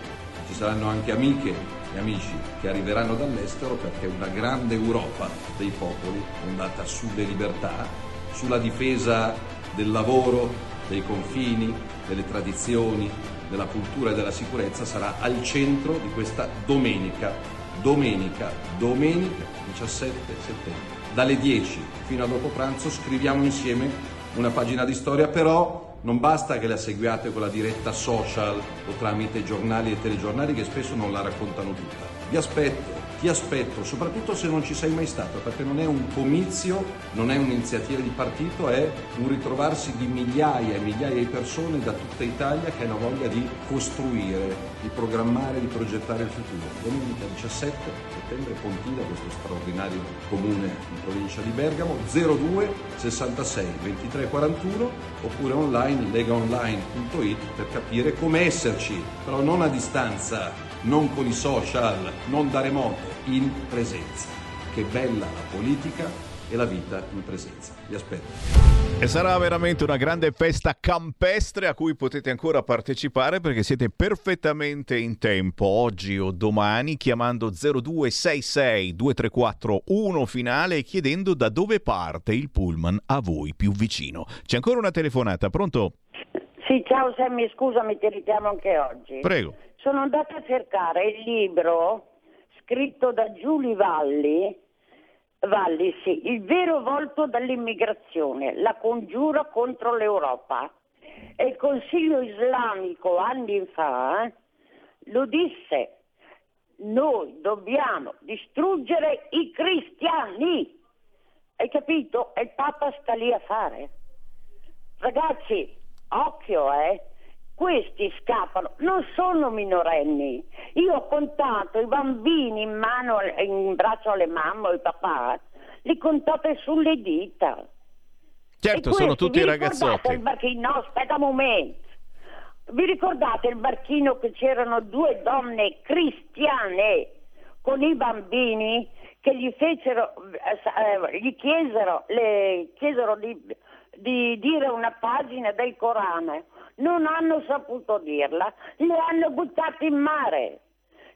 ci saranno anche amiche e amici che arriveranno dall'estero perché una grande Europa dei popoli fondata sulle libertà sulla difesa del lavoro, dei confini, delle tradizioni, della cultura e della sicurezza sarà al centro di questa domenica, domenica, domenica 17 settembre. Dalle 10 fino a dopo pranzo scriviamo insieme una pagina di storia, però non basta che la seguiate con la diretta social o tramite giornali e telegiornali che spesso non la raccontano tutta. Vi aspetto ti aspetto, soprattutto se non ci sei mai stato, perché non è un comizio, non è un'iniziativa di partito, è un ritrovarsi di migliaia e migliaia di persone da tutta Italia che hanno voglia di costruire, di programmare, di progettare il futuro. Domenica 17 settembre Pontina, questo straordinario comune in provincia di Bergamo, 02 66 23 41 oppure online legaonline.it per capire come esserci, però non a distanza non con i social, non da remoto, in presenza. Che bella la politica e la vita in presenza. Vi aspetto. E sarà veramente una grande festa campestre a cui potete ancora partecipare perché siete perfettamente in tempo oggi o domani chiamando 0266 234 1 finale e chiedendo da dove parte il pullman a voi più vicino. C'è ancora una telefonata, pronto? Sì, ciao Sammy, scusami, ti richiamo anche oggi. Prego. Sono andata a cercare il libro scritto da Giulia Valli, Valli sì, Il vero volto dell'immigrazione, la congiura contro l'Europa. E il Consiglio islamico anni fa lo disse, noi dobbiamo distruggere i cristiani. Hai capito? E il Papa sta lì a fare. Ragazzi, occhio, eh! Questi scappano, non sono minorenni. Io ho contato i bambini in mano, in braccio alle mamme o al papà, li contate sulle dita. Certo, sono tutti ragazzotti. Il barchino? No, aspetta un momento. Vi ricordate il barchino che c'erano due donne cristiane con i bambini che gli fecero, eh, gli chiesero, le, chiesero di, di dire una pagina del Corano, non hanno saputo dirla, le hanno buttate in mare.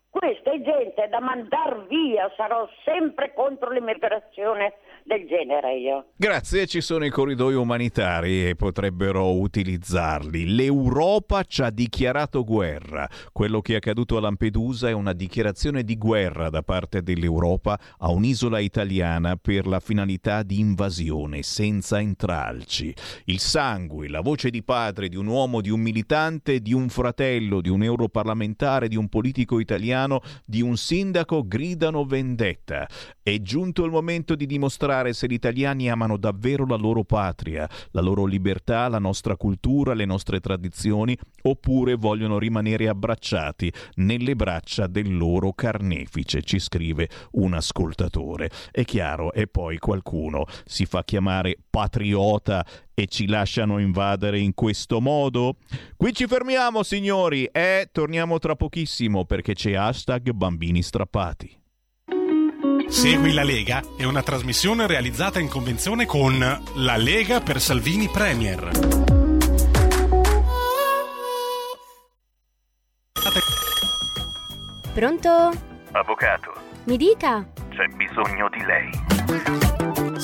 Questa è gente da mandar via, sarò sempre contro l'immigrazione del genere io. Grazie, ci sono i corridoi umanitari e potrebbero utilizzarli. L'Europa ci ha dichiarato guerra. Quello che è accaduto a Lampedusa è una dichiarazione di guerra da parte dell'Europa a un'isola italiana per la finalità di invasione senza intralci. Il sangue, la voce di padre di un uomo, di un militante, di un fratello, di un europarlamentare, di un politico italiano di un sindaco gridano vendetta. È giunto il momento di dimostrare se gli italiani amano davvero la loro patria, la loro libertà, la nostra cultura, le nostre tradizioni, oppure vogliono rimanere abbracciati nelle braccia del loro carnefice, ci scrive un ascoltatore. È chiaro, e poi qualcuno si fa chiamare patriota e ci lasciano invadere in questo modo? Qui ci fermiamo, signori, e torniamo tra pochissimo perché c'è hashtag bambini strappati. Segui la Lega è una trasmissione realizzata in convenzione con La Lega per Salvini Premier. Pronto? Avvocato, Mi dica. c'è bisogno di lei.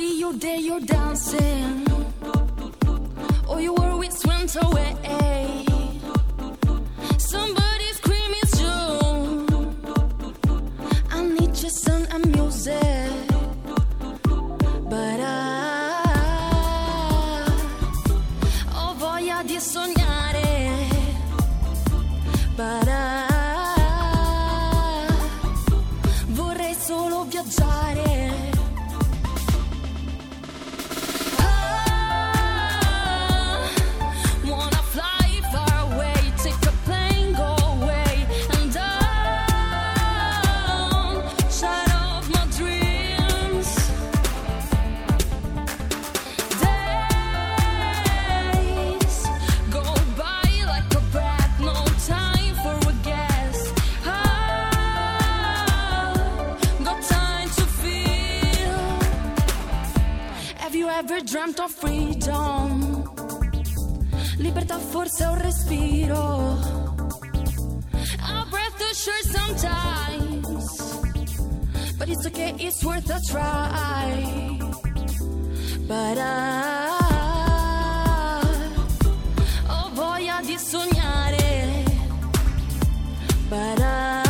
See you there, you're dancing. Oh, All your worries went away. Dreamt of freedom? Libertà forse è un respiro. A breath too short sometimes. But it's okay, it's worth a try. But I ho voglia di sognare. But I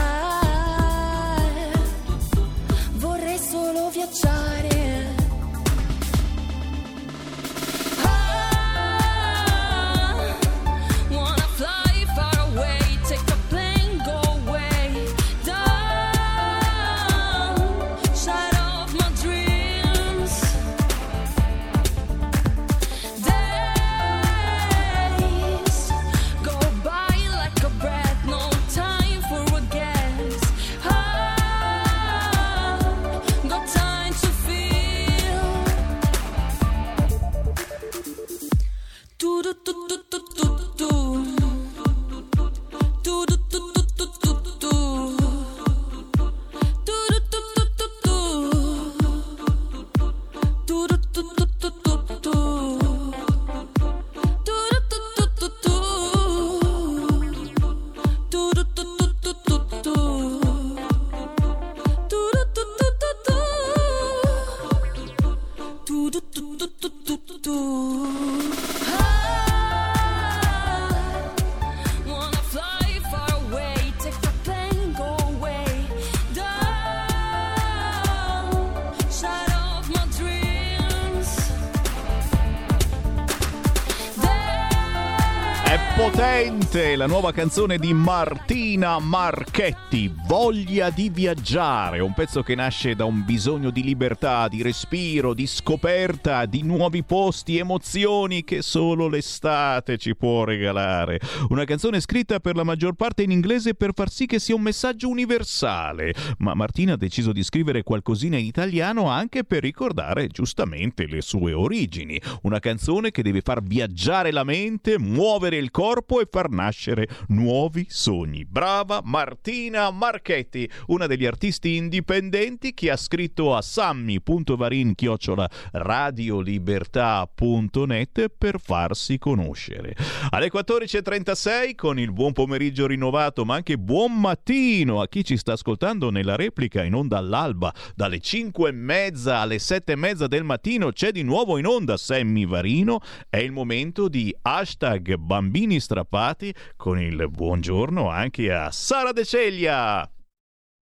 la nuova canzone di Martina Marchetti, Voglia di viaggiare, un pezzo che nasce da un bisogno di libertà, di respiro, di scoperta, di nuovi posti, emozioni che solo l'estate ci può regalare. Una canzone scritta per la maggior parte in inglese per far sì che sia un messaggio universale, ma Martina ha deciso di scrivere qualcosina in italiano anche per ricordare giustamente le sue origini. Una canzone che deve far viaggiare la mente, muovere il corpo e far nascere nuovi sogni. Brava Martina Marchetti, una degli artisti indipendenti che ha scritto a sammi.varin-radiolibertà.net per farsi conoscere. Alle 14.36 con il buon pomeriggio rinnovato, ma anche buon mattino a chi ci sta ascoltando nella replica in onda all'alba, dalle 5 e mezza alle 7 e mezza del mattino c'è di nuovo in onda Sammy Varino, è il momento di hashtag bambini strappati con il buongiorno anche a Sara De Ceglia.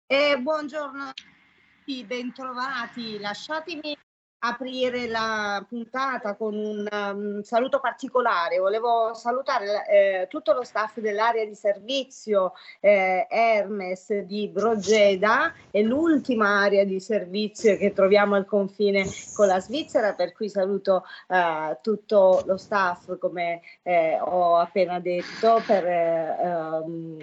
Eh, buongiorno a tutti, bentrovati. Lasciatemi aprire la puntata con un um, saluto particolare. Volevo salutare eh, tutto lo staff dell'area di servizio eh, Hermes di Brogeda, è l'ultima area di servizio che troviamo al confine con la Svizzera, per cui saluto eh, tutto lo staff, come eh, ho appena detto, per um,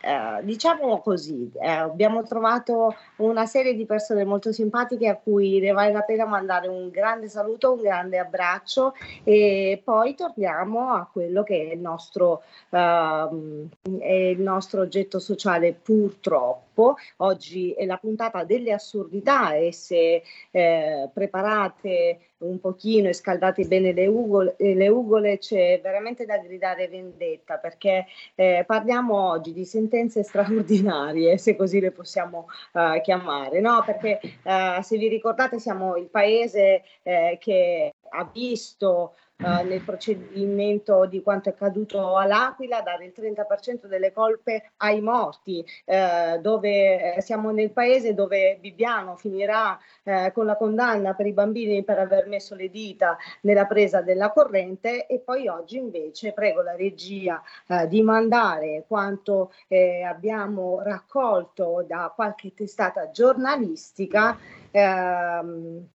eh, diciamo così, eh, abbiamo trovato una serie di persone molto simpatiche a cui ne vale la pena mandare un grande saluto, un grande abbraccio e poi torniamo a quello che è il nostro, uh, è il nostro oggetto sociale purtroppo. Oggi è la puntata delle assurdità e se eh, preparate un pochino e scaldate bene le ugole, le ugole c'è veramente da gridare vendetta perché eh, parliamo oggi di sentenze straordinarie, se così le possiamo uh, chiamare, no? Perché uh, se vi ricordate siamo il paese eh, che ha visto Uh, nel procedimento di quanto è accaduto all'Aquila, dare il 30% delle colpe ai morti, uh, dove eh, siamo nel paese dove Bibbiano finirà uh, con la condanna per i bambini per aver messo le dita nella presa della corrente e poi oggi invece prego la regia di mandare quanto eh, abbiamo raccolto da qualche testata giornalistica, ehm,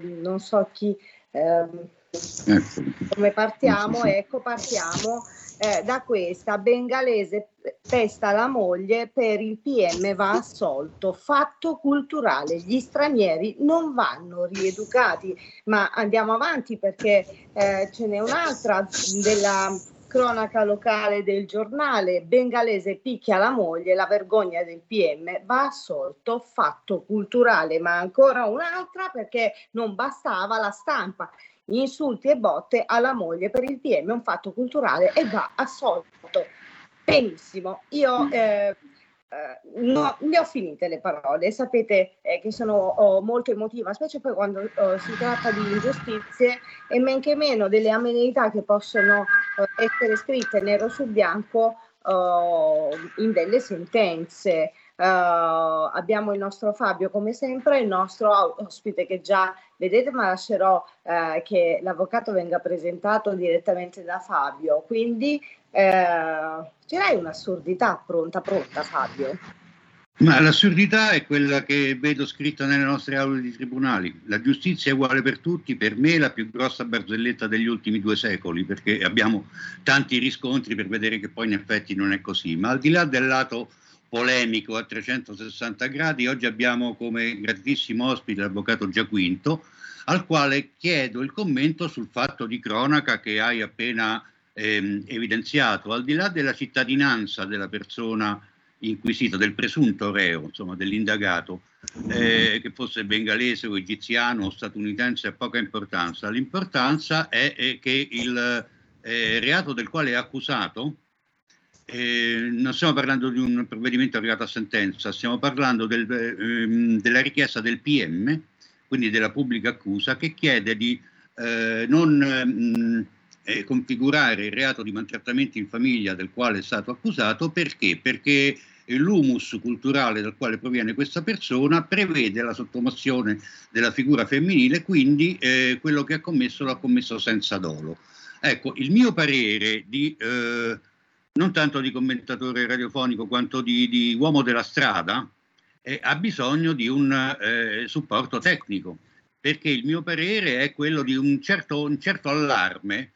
non so chi... Ehm, Ecco. come partiamo? Ecco, partiamo eh, da questa bengalese pesta la moglie per il PM va assolto, fatto culturale, gli stranieri non vanno rieducati, ma andiamo avanti perché eh, ce n'è un'altra della cronaca locale del giornale, bengalese picchia la moglie, la vergogna del PM va assolto, fatto culturale, ma ancora un'altra perché non bastava la stampa insulti e botte alla moglie per il PM, è un fatto culturale e va assolto. Benissimo, io eh, eh, no, ne ho finite le parole, sapete eh, che sono oh, molto emotiva, specie poi quando oh, si tratta di ingiustizie e men che meno delle amenità che possono eh, essere scritte nero su bianco oh, in delle sentenze. Uh, abbiamo il nostro Fabio come sempre, il nostro ospite che già vedete, ma lascerò uh, che l'avvocato venga presentato direttamente da Fabio. Quindi uh, ce l'hai un'assurdità pronta, pronta Fabio? Ma l'assurdità è quella che vedo scritta nelle nostre aule di tribunali. La giustizia è uguale per tutti, per me è la più grossa barzelletta degli ultimi due secoli, perché abbiamo tanti riscontri per vedere che poi in effetti non è così. Ma al di là del lato polemico a 360 gradi. Oggi abbiamo come gratissimo ospite l'avvocato Giaquinto, al quale chiedo il commento sul fatto di cronaca che hai appena ehm, evidenziato, al di là della cittadinanza della persona inquisita, del presunto reo, insomma dell'indagato, eh, che fosse bengalese o egiziano o statunitense ha poca importanza. L'importanza è, è che il eh, reato del quale è accusato eh, non stiamo parlando di un provvedimento arrivato a sentenza, stiamo parlando del, ehm, della richiesta del PM, quindi della pubblica accusa, che chiede di eh, non mh, eh, configurare il reato di maltrattamento in famiglia del quale è stato accusato perché? Perché l'humus culturale dal quale proviene questa persona prevede la sottomozione della figura femminile, quindi eh, quello che ha commesso l'ha commesso senza dolo. Ecco, il mio parere di eh, non tanto di commentatore radiofonico quanto di, di uomo della strada, eh, ha bisogno di un eh, supporto tecnico, perché il mio parere è quello di un certo, un certo allarme.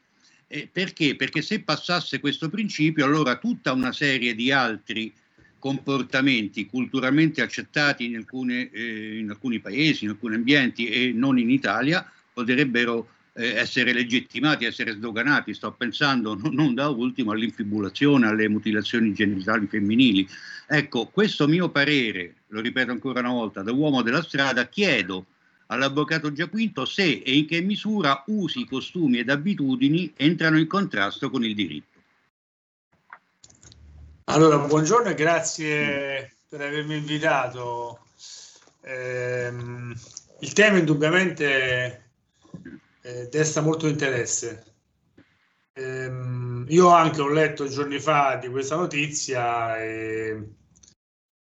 Eh, perché? Perché se passasse questo principio, allora tutta una serie di altri comportamenti culturalmente accettati in, alcune, eh, in alcuni paesi, in alcuni ambienti e non in Italia, potrebbero essere legittimati, essere sdoganati. Sto pensando non, da ultimo all'infibulazione, alle mutilazioni genitali femminili. Ecco, questo mio parere, lo ripeto ancora una volta, da uomo della strada, chiedo all'avvocato Giaquinto se e in che misura usi, costumi ed abitudini entrano in contrasto con il diritto. Allora, buongiorno e grazie per avermi invitato. Ehm, il tema indubbiamente eh, desta molto interesse. Ehm, io anche ho letto giorni fa di questa notizia e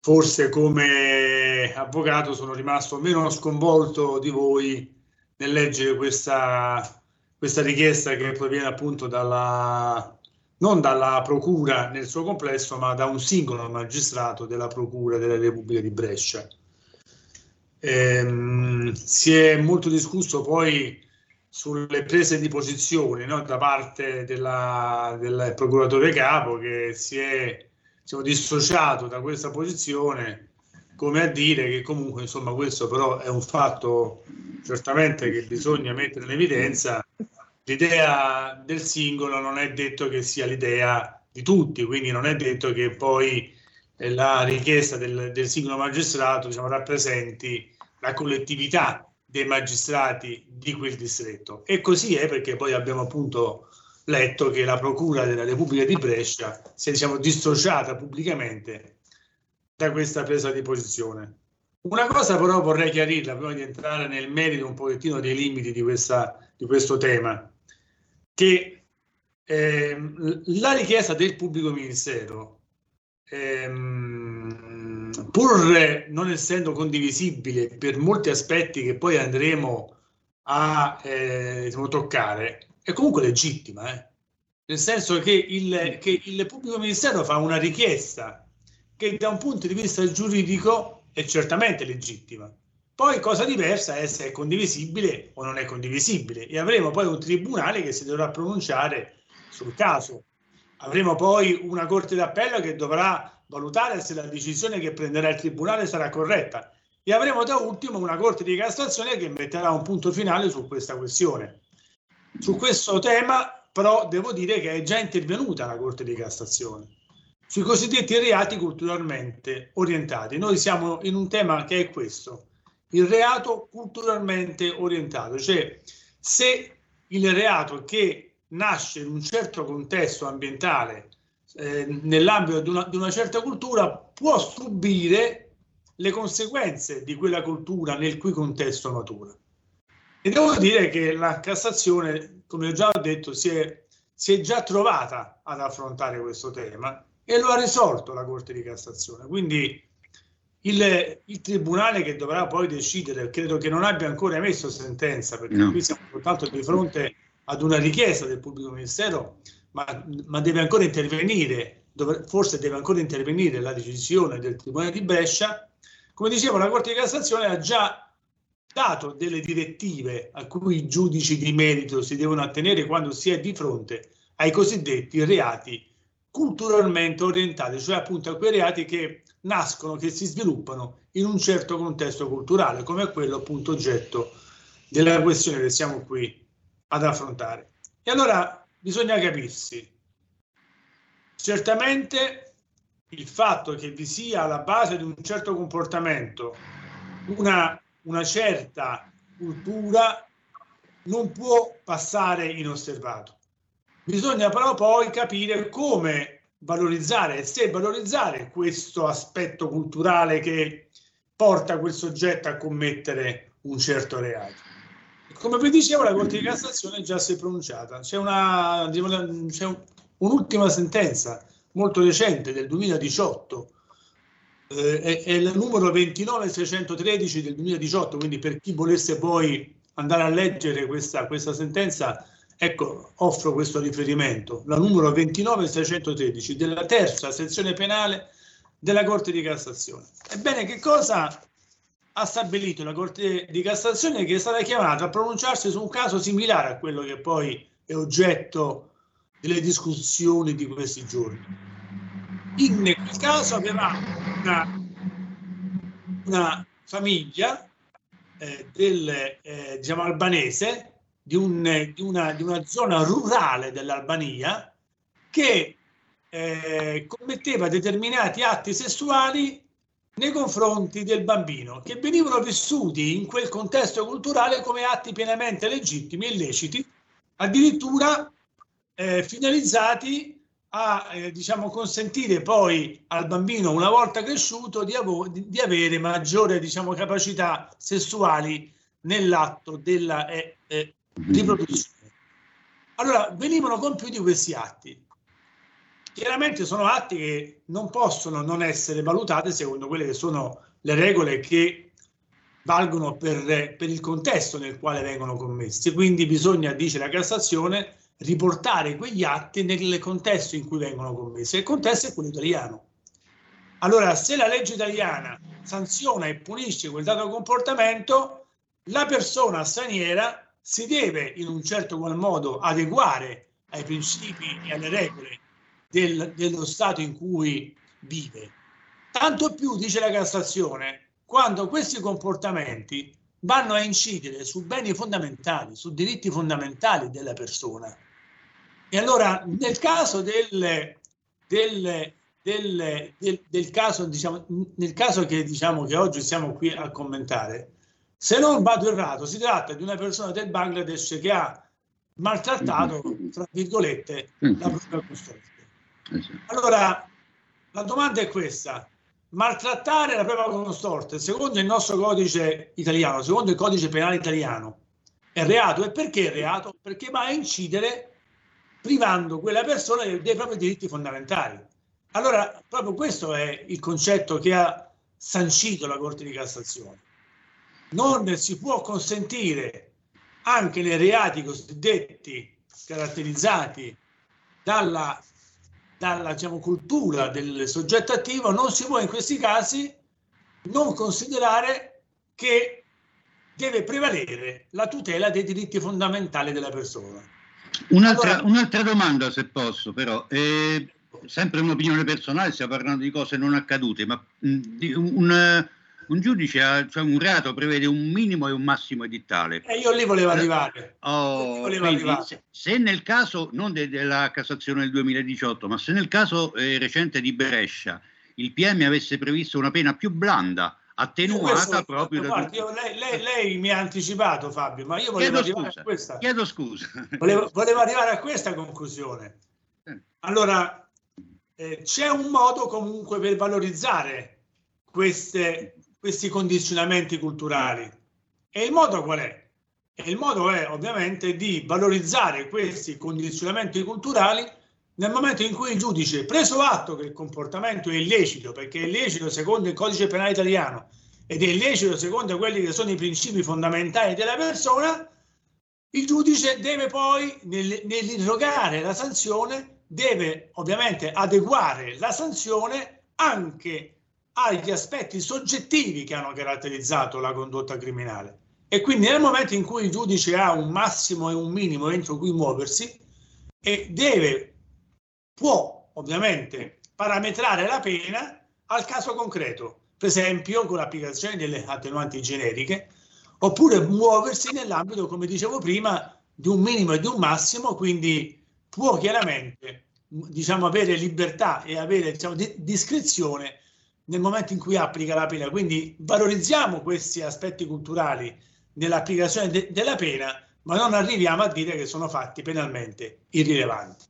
forse come avvocato sono rimasto meno sconvolto di voi nel leggere questa, questa richiesta che proviene appunto dalla, non dalla procura nel suo complesso, ma da un singolo magistrato della procura della Repubblica di Brescia. Ehm, si è molto discusso poi sulle prese di posizione no, da parte della, del procuratore capo che si è diciamo, dissociato da questa posizione come a dire che comunque insomma questo però è un fatto certamente che bisogna mettere in evidenza. L'idea del singolo non è detto che sia l'idea di tutti quindi non è detto che poi la richiesta del, del singolo magistrato diciamo, rappresenti la collettività dei magistrati di quel distretto. E così è perché poi abbiamo appunto letto che la Procura della Repubblica di Brescia si è diciamo, dissociata pubblicamente da questa presa di posizione. Una cosa però vorrei chiarirla prima di entrare nel merito un pochettino dei limiti di, questa, di questo tema, che eh, la richiesta del pubblico ministero ehm, pur non essendo condivisibile per molti aspetti che poi andremo a eh, diciamo, toccare, è comunque legittima, eh? nel senso che il, che il pubblico ministero fa una richiesta che da un punto di vista giuridico è certamente legittima. Poi cosa diversa è se è condivisibile o non è condivisibile e avremo poi un tribunale che si dovrà pronunciare sul caso. Avremo poi una corte d'appello che dovrà valutare se la decisione che prenderà il Tribunale sarà corretta e avremo da ultimo una Corte di Cassazione che metterà un punto finale su questa questione. Su questo tema però devo dire che è già intervenuta la Corte di Cassazione sui cosiddetti reati culturalmente orientati. Noi siamo in un tema che è questo, il reato culturalmente orientato, cioè se il reato che nasce in un certo contesto ambientale eh, nell'ambito di una, di una certa cultura può subire le conseguenze di quella cultura nel cui contesto matura. E devo dire che la Cassazione, come ho già detto, si è, si è, già trovata ad affrontare questo tema e lo ha risolto la Corte di Cassazione. Quindi il, il Tribunale che dovrà poi decidere, credo che non abbia ancora emesso sentenza, perché no. qui siamo soltanto di fronte ad una richiesta del pubblico ministero ma, ma deve ancora intervenire, dove, forse deve ancora intervenire la decisione del Tribunale di Brescia. Come dicevo, la Corte di Cassazione ha già dato delle direttive a cui i giudici di merito si devono attenere quando si è di fronte ai cosiddetti reati culturalmente orientati, cioè appunto a quei reati che nascono, che si sviluppano in un certo contesto culturale, come quello appunto oggetto della questione che siamo qui ad affrontare. E allora bisogna capirsi. Certamente il fatto che vi sia alla base di un certo comportamento una, una certa cultura non può passare inosservato. Bisogna però poi capire come valorizzare e se valorizzare questo aspetto culturale che porta quel soggetto a commettere un certo reato. Come vi dicevo, la Corte di Cassazione già si è pronunciata. C'è, una, c'è un, un'ultima sentenza molto recente del 2018, eh, è, è, il numero 29613 del 2018, quindi per chi volesse poi andare a leggere questa, questa sentenza Ecco, offro questo riferimento, la numero 29613 della terza sezione penale della Corte di Cassazione. Ebbene, che cosa ha stabilito la Corte di Cassazione che è stata chiamata a pronunciarsi su un caso similare a quello che poi è oggetto delle discussioni di questi giorni. In quel caso avevamo una, una famiglia eh, del, eh, diciamo, albanese di, un, di, una, di, una, zona rurale dell'Albania che eh, commetteva determinati atti sessuali nei confronti del bambino, che venivano vissuti in quel contesto culturale come atti pienamente legittimi e illeciti, addirittura eh, finalizzati a eh, diciamo, consentire poi al bambino, una volta cresciuto, di, di, di avere maggiore diciamo, capacità sessuali nell'atto della eh, eh, riproduzione. Allora, venivano compiuti questi atti. Chiaramente sono atti che non possono non essere valutati secondo quelle che sono le regole che valgono per, per il contesto nel quale vengono commessi. Quindi bisogna, dice la Cassazione, riportare quegli atti nel contesto in cui vengono commessi. Il contesto è quello italiano. Allora, se la legge italiana sanziona e punisce quel dato comportamento, la persona straniera si deve in un certo qual modo adeguare ai principi e alle regole del, dello Stato in cui vive. Tanto più, dice la Cassazione, quando questi comportamenti vanno a incidere su beni fondamentali, su diritti fondamentali della persona. E allora nel caso del, del, del, del caso, diciamo, nel caso che, diciamo, che oggi siamo qui a commentare, se non vado errato, si tratta di una persona del Bangladesh che ha maltrattato, tra virgolette, la propria custodia. Allora, la domanda è questa. Maltrattare la propria consorte, secondo il nostro codice italiano, secondo il codice penale italiano, è reato. E perché è reato? Perché va a incidere privando quella persona dei, dei propri diritti fondamentali. Allora, proprio questo è il concetto che ha sancito la Corte di Cassazione. Non si può consentire anche nei reati cosiddetti caratterizzati dalla dalla diciamo, cultura del soggetto attivo, non si può in questi casi non considerare che deve prevalere la tutela dei diritti fondamentali della persona. Un'altra, allora, un'altra domanda, se posso, però. Eh, sempre un'opinione personale, stiamo parlando di cose non accadute, ma mh, di un, un giudice ha cioè un reato prevede un minimo e un massimo edittale. E io lì volevo arrivare. Oh, volevo quindi, arrivare. Se, se, nel caso, non de, della Cassazione del 2018, ma se nel caso eh, recente di Brescia il PM avesse previsto una pena più blanda, attenuata proprio guarda, io, lei, lei, lei, mi ha anticipato Fabio, ma io volevo chiedo arrivare scusa, a questa. Chiedo scusa. Volevo, volevo arrivare a questa conclusione. Allora, eh, c'è un modo comunque per valorizzare queste questi condizionamenti culturali. E il modo qual è? E il modo è ovviamente di valorizzare questi condizionamenti culturali nel momento in cui il giudice, preso atto che il comportamento è illecito, perché è illecito secondo il codice penale italiano ed è illecito secondo quelli che sono i principi fondamentali della persona, il giudice deve poi, nel, nell'irrogare la sanzione, deve ovviamente adeguare la sanzione anche agli aspetti soggettivi che hanno caratterizzato la condotta criminale. E quindi nel momento in cui il giudice ha un massimo e un minimo entro cui muoversi e deve, può ovviamente parametrare la pena al caso concreto, per esempio con l'applicazione delle attenuanti generiche, oppure muoversi nell'ambito, come dicevo prima, di un minimo e di un massimo, quindi può chiaramente diciamo, avere libertà e avere diciamo, di, discrezione nel momento in cui applica la pena. Quindi valorizziamo questi aspetti culturali nell'applicazione de- della pena, ma non arriviamo a dire che sono fatti penalmente irrilevanti.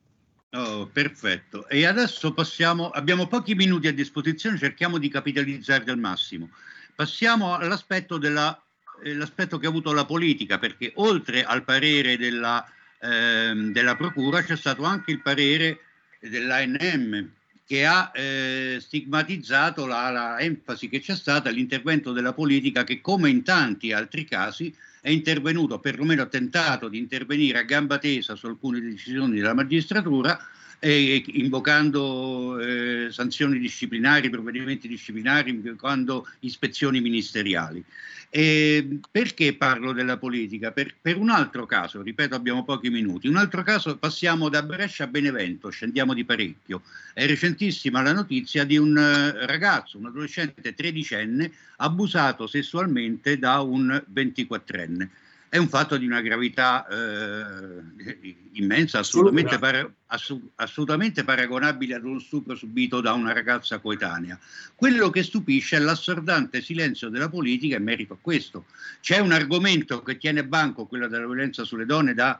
Oh, perfetto. E adesso passiamo, abbiamo pochi minuti a disposizione, cerchiamo di capitalizzare al massimo. Passiamo all'aspetto, della, eh, che ha avuto la politica, perché oltre al parere della, eh, della Procura c'è stato anche il parere dell'ANM che ha eh, stigmatizzato la, la, enfasi che c'è stata all'intervento della politica che come in tanti altri casi è intervenuto, perlomeno ha tentato di intervenire a gamba tesa su alcune decisioni della magistratura, e invocando eh, sanzioni disciplinari, provvedimenti disciplinari, invocando ispezioni ministeriali. E perché parlo della politica? Per, per, un altro caso, ripeto, abbiamo pochi minuti. Un altro caso, passiamo da Brescia a Benevento, scendiamo di parecchio. È recentissima la notizia di un eh, ragazzo, un adolescente tredicenne, abusato sessualmente da un 24enne è un fatto di una gravità eh, immensa, assolutamente, para- ass- assolutamente, paragonabile ad uno stupro subito da una ragazza coetanea. Quello che stupisce è l'assordante silenzio della politica in merito a questo. C'è un argomento che tiene banco, quello della violenza sulle donne, da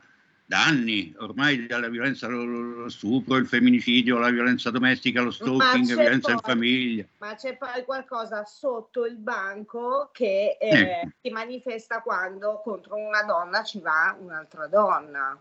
da anni ormai dalla violenza allo stupro, il femminicidio, la violenza domestica, lo stalking, la violenza poi, in famiglia. Ma c'è poi qualcosa sotto il banco che eh, Ecco. si manifesta quando contro una donna ci va un'altra donna.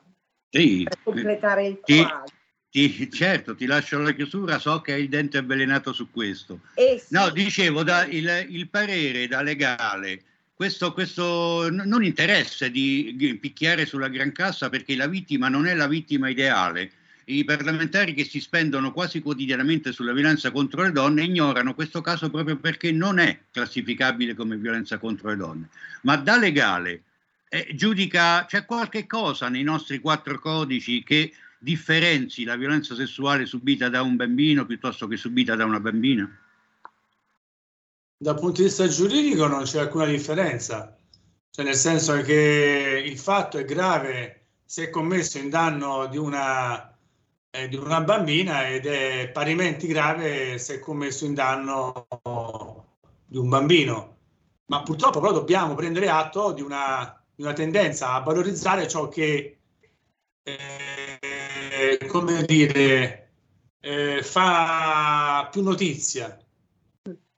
Sì, Per completare il Ti- quadro. ti- certo, ti lascio la chiusura, so che hai il dente avvelenato su questo. Eh sì. No, dicevo, da, il, il parere da legale, questo, questo non interesse di picchiare sulla gran cassa perché la vittima non è la vittima ideale. I parlamentari che si spendono quasi quotidianamente sulla violenza contro le donne ignorano questo caso proprio perché non è classificabile come violenza contro le donne. Ma da legale eh, giudica, c'è qualche cosa nei nostri quattro codici che differenzi la violenza sessuale subita da un bambino piuttosto che subita da una bambina? Dal punto di vista giuridico non c'è alcuna differenza, cioè nel senso che il fatto è grave se è commesso in danno di una, eh, di una bambina ed è parimenti grave se è commesso in danno di un bambino. Ma purtroppo però dobbiamo prendere atto di una, di una tendenza a valorizzare ciò che, eh, come dire, eh, fa più notizia.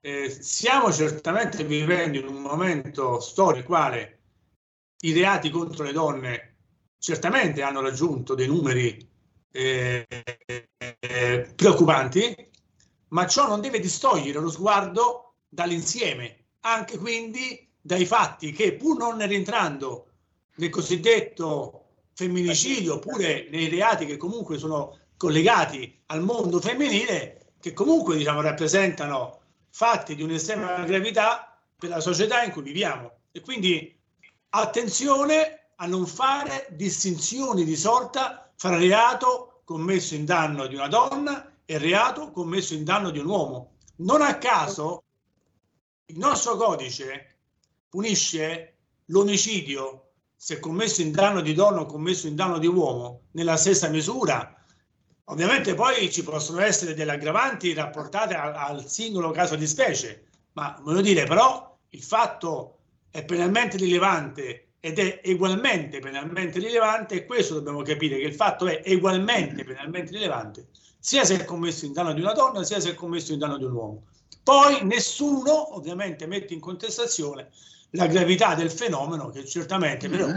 Eh, stiamo certamente vivendo in un momento storico quale i reati contro le donne certamente hanno raggiunto dei numeri eh, eh, preoccupanti, ma ciò non deve distogliere lo sguardo dall'insieme, anche quindi dai fatti che pur non rientrando nel cosiddetto femminicidio oppure nei reati che comunque sono collegati al mondo femminile, che comunque diciamo, rappresentano fatti di un'estrema gravità per la società in cui viviamo. E quindi attenzione a non fare distinzioni di sorta fra reato commesso in danno di una donna e reato commesso in danno di un uomo. Non a caso il nostro codice punisce l'omicidio se commesso in danno di donna o commesso in danno di uomo nella stessa misura. Ovviamente poi ci possono essere delle aggravanti rapportate al, al singolo caso di specie, ma voglio dire però il fatto è penalmente rilevante ed è ugualmente penalmente rilevante e questo dobbiamo capire che il fatto è ugualmente penalmente rilevante sia se è commesso in danno di una donna sia se è commesso in danno di un uomo. Poi nessuno ovviamente mette in contestazione la gravità del fenomeno che certamente però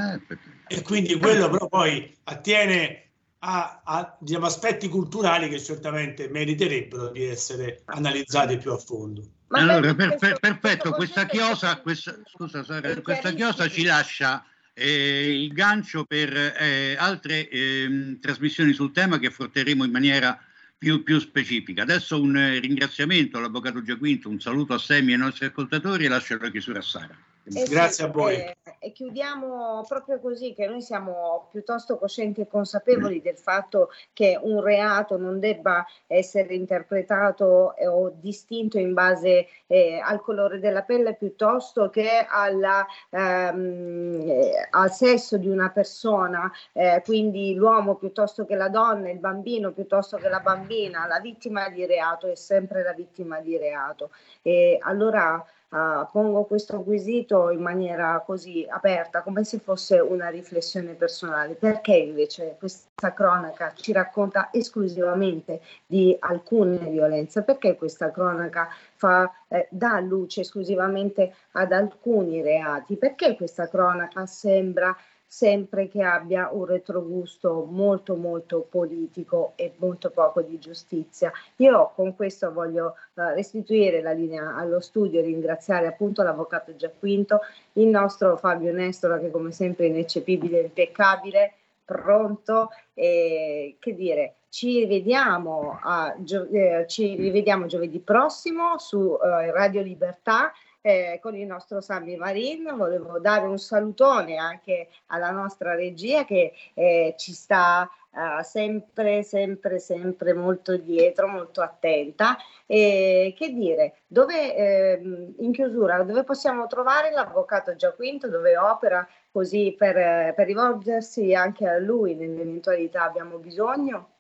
e quindi quello però poi attiene a, a, diciamo, aspetti culturali che certamente meriterebbero di essere analizzati più a fondo. allora, per- per- perfetto, questa chiosa, questa, scusa Sara, questa chiosa ci lascia eh, il gancio per eh, altre ehm, trasmissioni sul tema che affronteremo in maniera più, più specifica. Adesso un eh, ringraziamento all'Avvocato Giaquinto, un saluto a Semi e ai nostri ascoltatori e lascio la chiusura a Sara. Eh sì, Grazie a voi. eh, e chiudiamo proprio così, che noi siamo piuttosto coscienti e consapevoli del fatto che un reato non debba essere interpretato eh, o distinto in base eh, al colore della pelle piuttosto che alla, ehm, eh, al sesso di una persona, eh, quindi l'uomo piuttosto che la donna, il bambino piuttosto che la bambina, la vittima di reato è sempre la vittima di reato. E allora Uh, pongo questo quesito in maniera così aperta, come se fosse una riflessione personale. Perché invece questa cronaca ci racconta esclusivamente di alcune violenze? Perché questa cronaca fa, eh, dà luce esclusivamente ad alcuni reati? Perché questa cronaca sembra sempre che abbia un retrogusto molto molto politico e molto poco di giustizia. Io con questo voglio eh, restituire la linea allo studio e ringraziare appunto l'avvocato Giacquinto, il nostro Fabio Nestora che come sempre è ineccepibile e impeccabile, pronto e che dire, ci rivediamo, a, gio- eh, ci rivediamo giovedì prossimo su eh, Radio Libertà eh, con il nostro Sammy Marin. Volevo dare un salutone anche alla nostra regia che eh, ci sta eh, sempre, sempre, sempre molto dietro, molto attenta. E che dire, dove ehm, in chiusura, dove possiamo trovare l'avvocato Giaquinto, dove opera così per, per rivolgersi anche a lui nell'eventualità abbiamo bisogno?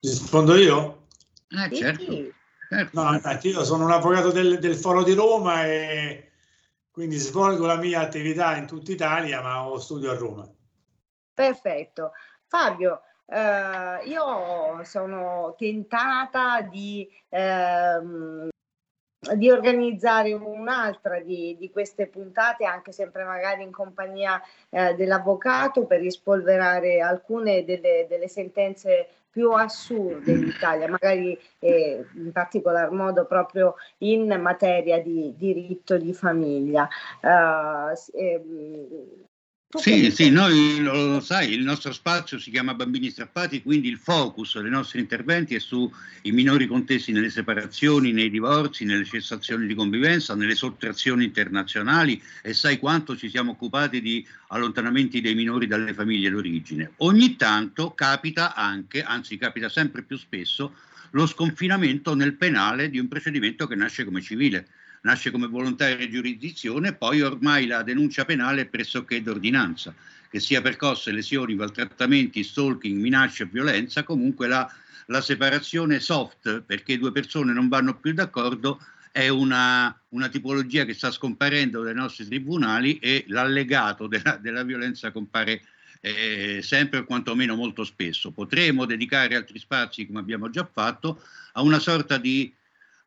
Rispondo io? Eh, certo. Sì. No, infatti io sono un avvocato del, del Foro di Roma e quindi svolgo la mia attività in tutta Italia, ma ho studio a Roma. Perfetto. Fabio, eh, io sono tentata di, ehm, di organizzare un'altra di, di queste puntate, anche sempre magari in compagnia eh, dell'avvocato, per rispolverare alcune delle, delle sentenze più assurde in Italia, magari eh, in particolar modo proprio in materia di diritto di famiglia. Uh, ehm, Sì, sì, noi lo, lo sai, il nostro spazio si chiama Bambini Strappati, quindi il focus dei nostri interventi è sui minori contesi nelle separazioni, nei divorzi, nelle cessazioni di convivenza, nelle sottrazioni internazionali e sai quanto ci siamo occupati di allontanamenti dei minori dalle famiglie d'origine. Ogni tanto capita anche, anzi capita sempre più spesso, lo sconfinamento nel penale di un procedimento che nasce come civile nasce come volontaria giurisdizione, poi ormai la denuncia penale è pressoché d'ordinanza, che sia per cosse, lesioni, maltrattamenti, stalking, minacce violenza, comunque la, la separazione soft, perché due persone non vanno più d'accordo, è una, una, tipologia che sta scomparendo dai nostri tribunali e l'allegato della, della violenza compare eh, sempre o quantomeno molto spesso. Potremo dedicare altri spazi, come abbiamo già fatto, a una sorta di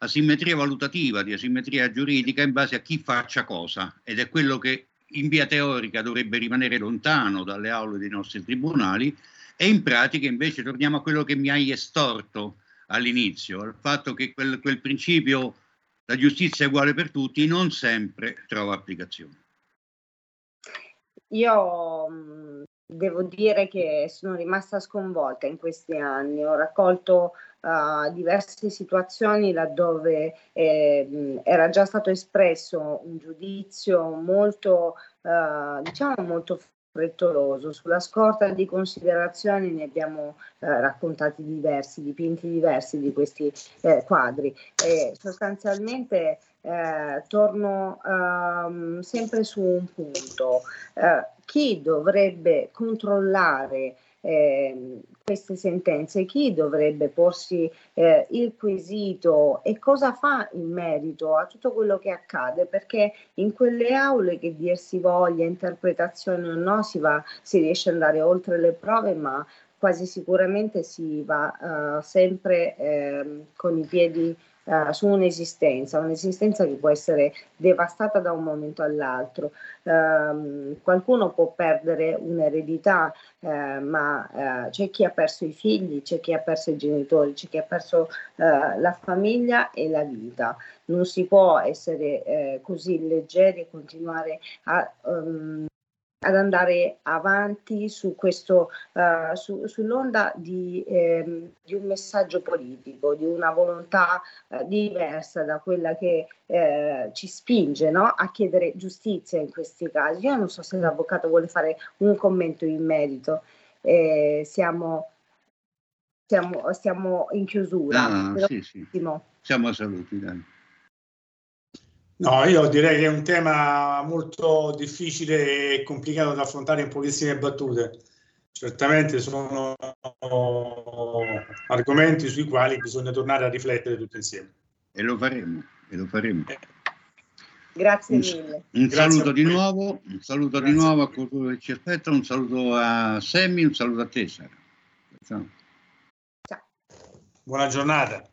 asimmetria valutativa, di asimmetria giuridica in base a chi faccia cosa ed è quello che in via teorica dovrebbe rimanere lontano dalle aule dei nostri tribunali e in pratica invece torniamo a quello che mi hai estorto all'inizio, al fatto che quel, quel principio la giustizia è uguale per tutti non sempre trova applicazione. Io devo dire che sono rimasta sconvolta in questi anni, ho raccolto uh, diverse situazioni laddove eh, era già stato espresso un giudizio molto, uh, diciamo, molto frettoloso. Sulla scorta di considerazioni ne abbiamo eh, raccontati diversi, dipinti diversi di questi eh, quadri. E sostanzialmente eh, torno ehm, sempre su un punto. Eh, chi dovrebbe controllare eh, queste sentenze, chi dovrebbe porsi eh, il quesito e cosa fa in merito a tutto quello che accade, perché in quelle aule che dir si voglia, interpretazione o no, si, va, si riesce ad andare oltre le prove, ma quasi sicuramente si va uh, sempre eh, con i piedi uh, su un'esistenza, un'esistenza che può essere devastata da un momento all'altro. Uh, qualcuno può perdere un'eredità, uh, ma c'è chi ha perso i figli, c'è chi ha perso i genitori, c'è chi ha perso la famiglia e la vita. Non si può essere eh, così leggeri e continuare a um, ad andare avanti su questo, uh, su, sull'onda di, ehm, di, un messaggio politico, di una volontà uh, diversa da quella che eh, ci spinge no? a chiedere giustizia in questi casi. Io non so se l'avvocato vuole fare un commento in merito. Eh, siamo, siamo, stiamo in chiusura. Ah, sì, sì. Siamo a saluti, dai. No, io direi che è un tema molto difficile e complicato da affrontare in pochissime battute. Certamente sono argomenti sui quali bisogna tornare a riflettere tutti insieme. E lo faremo, e lo faremo. Grazie un, mille. Un Grazie saluto di nuovo, un saluto Grazie. di nuovo a coloro che ci aspetta, un saluto a Semmi, un saluto a te Sara. Ciao. Ciao. Buona giornata.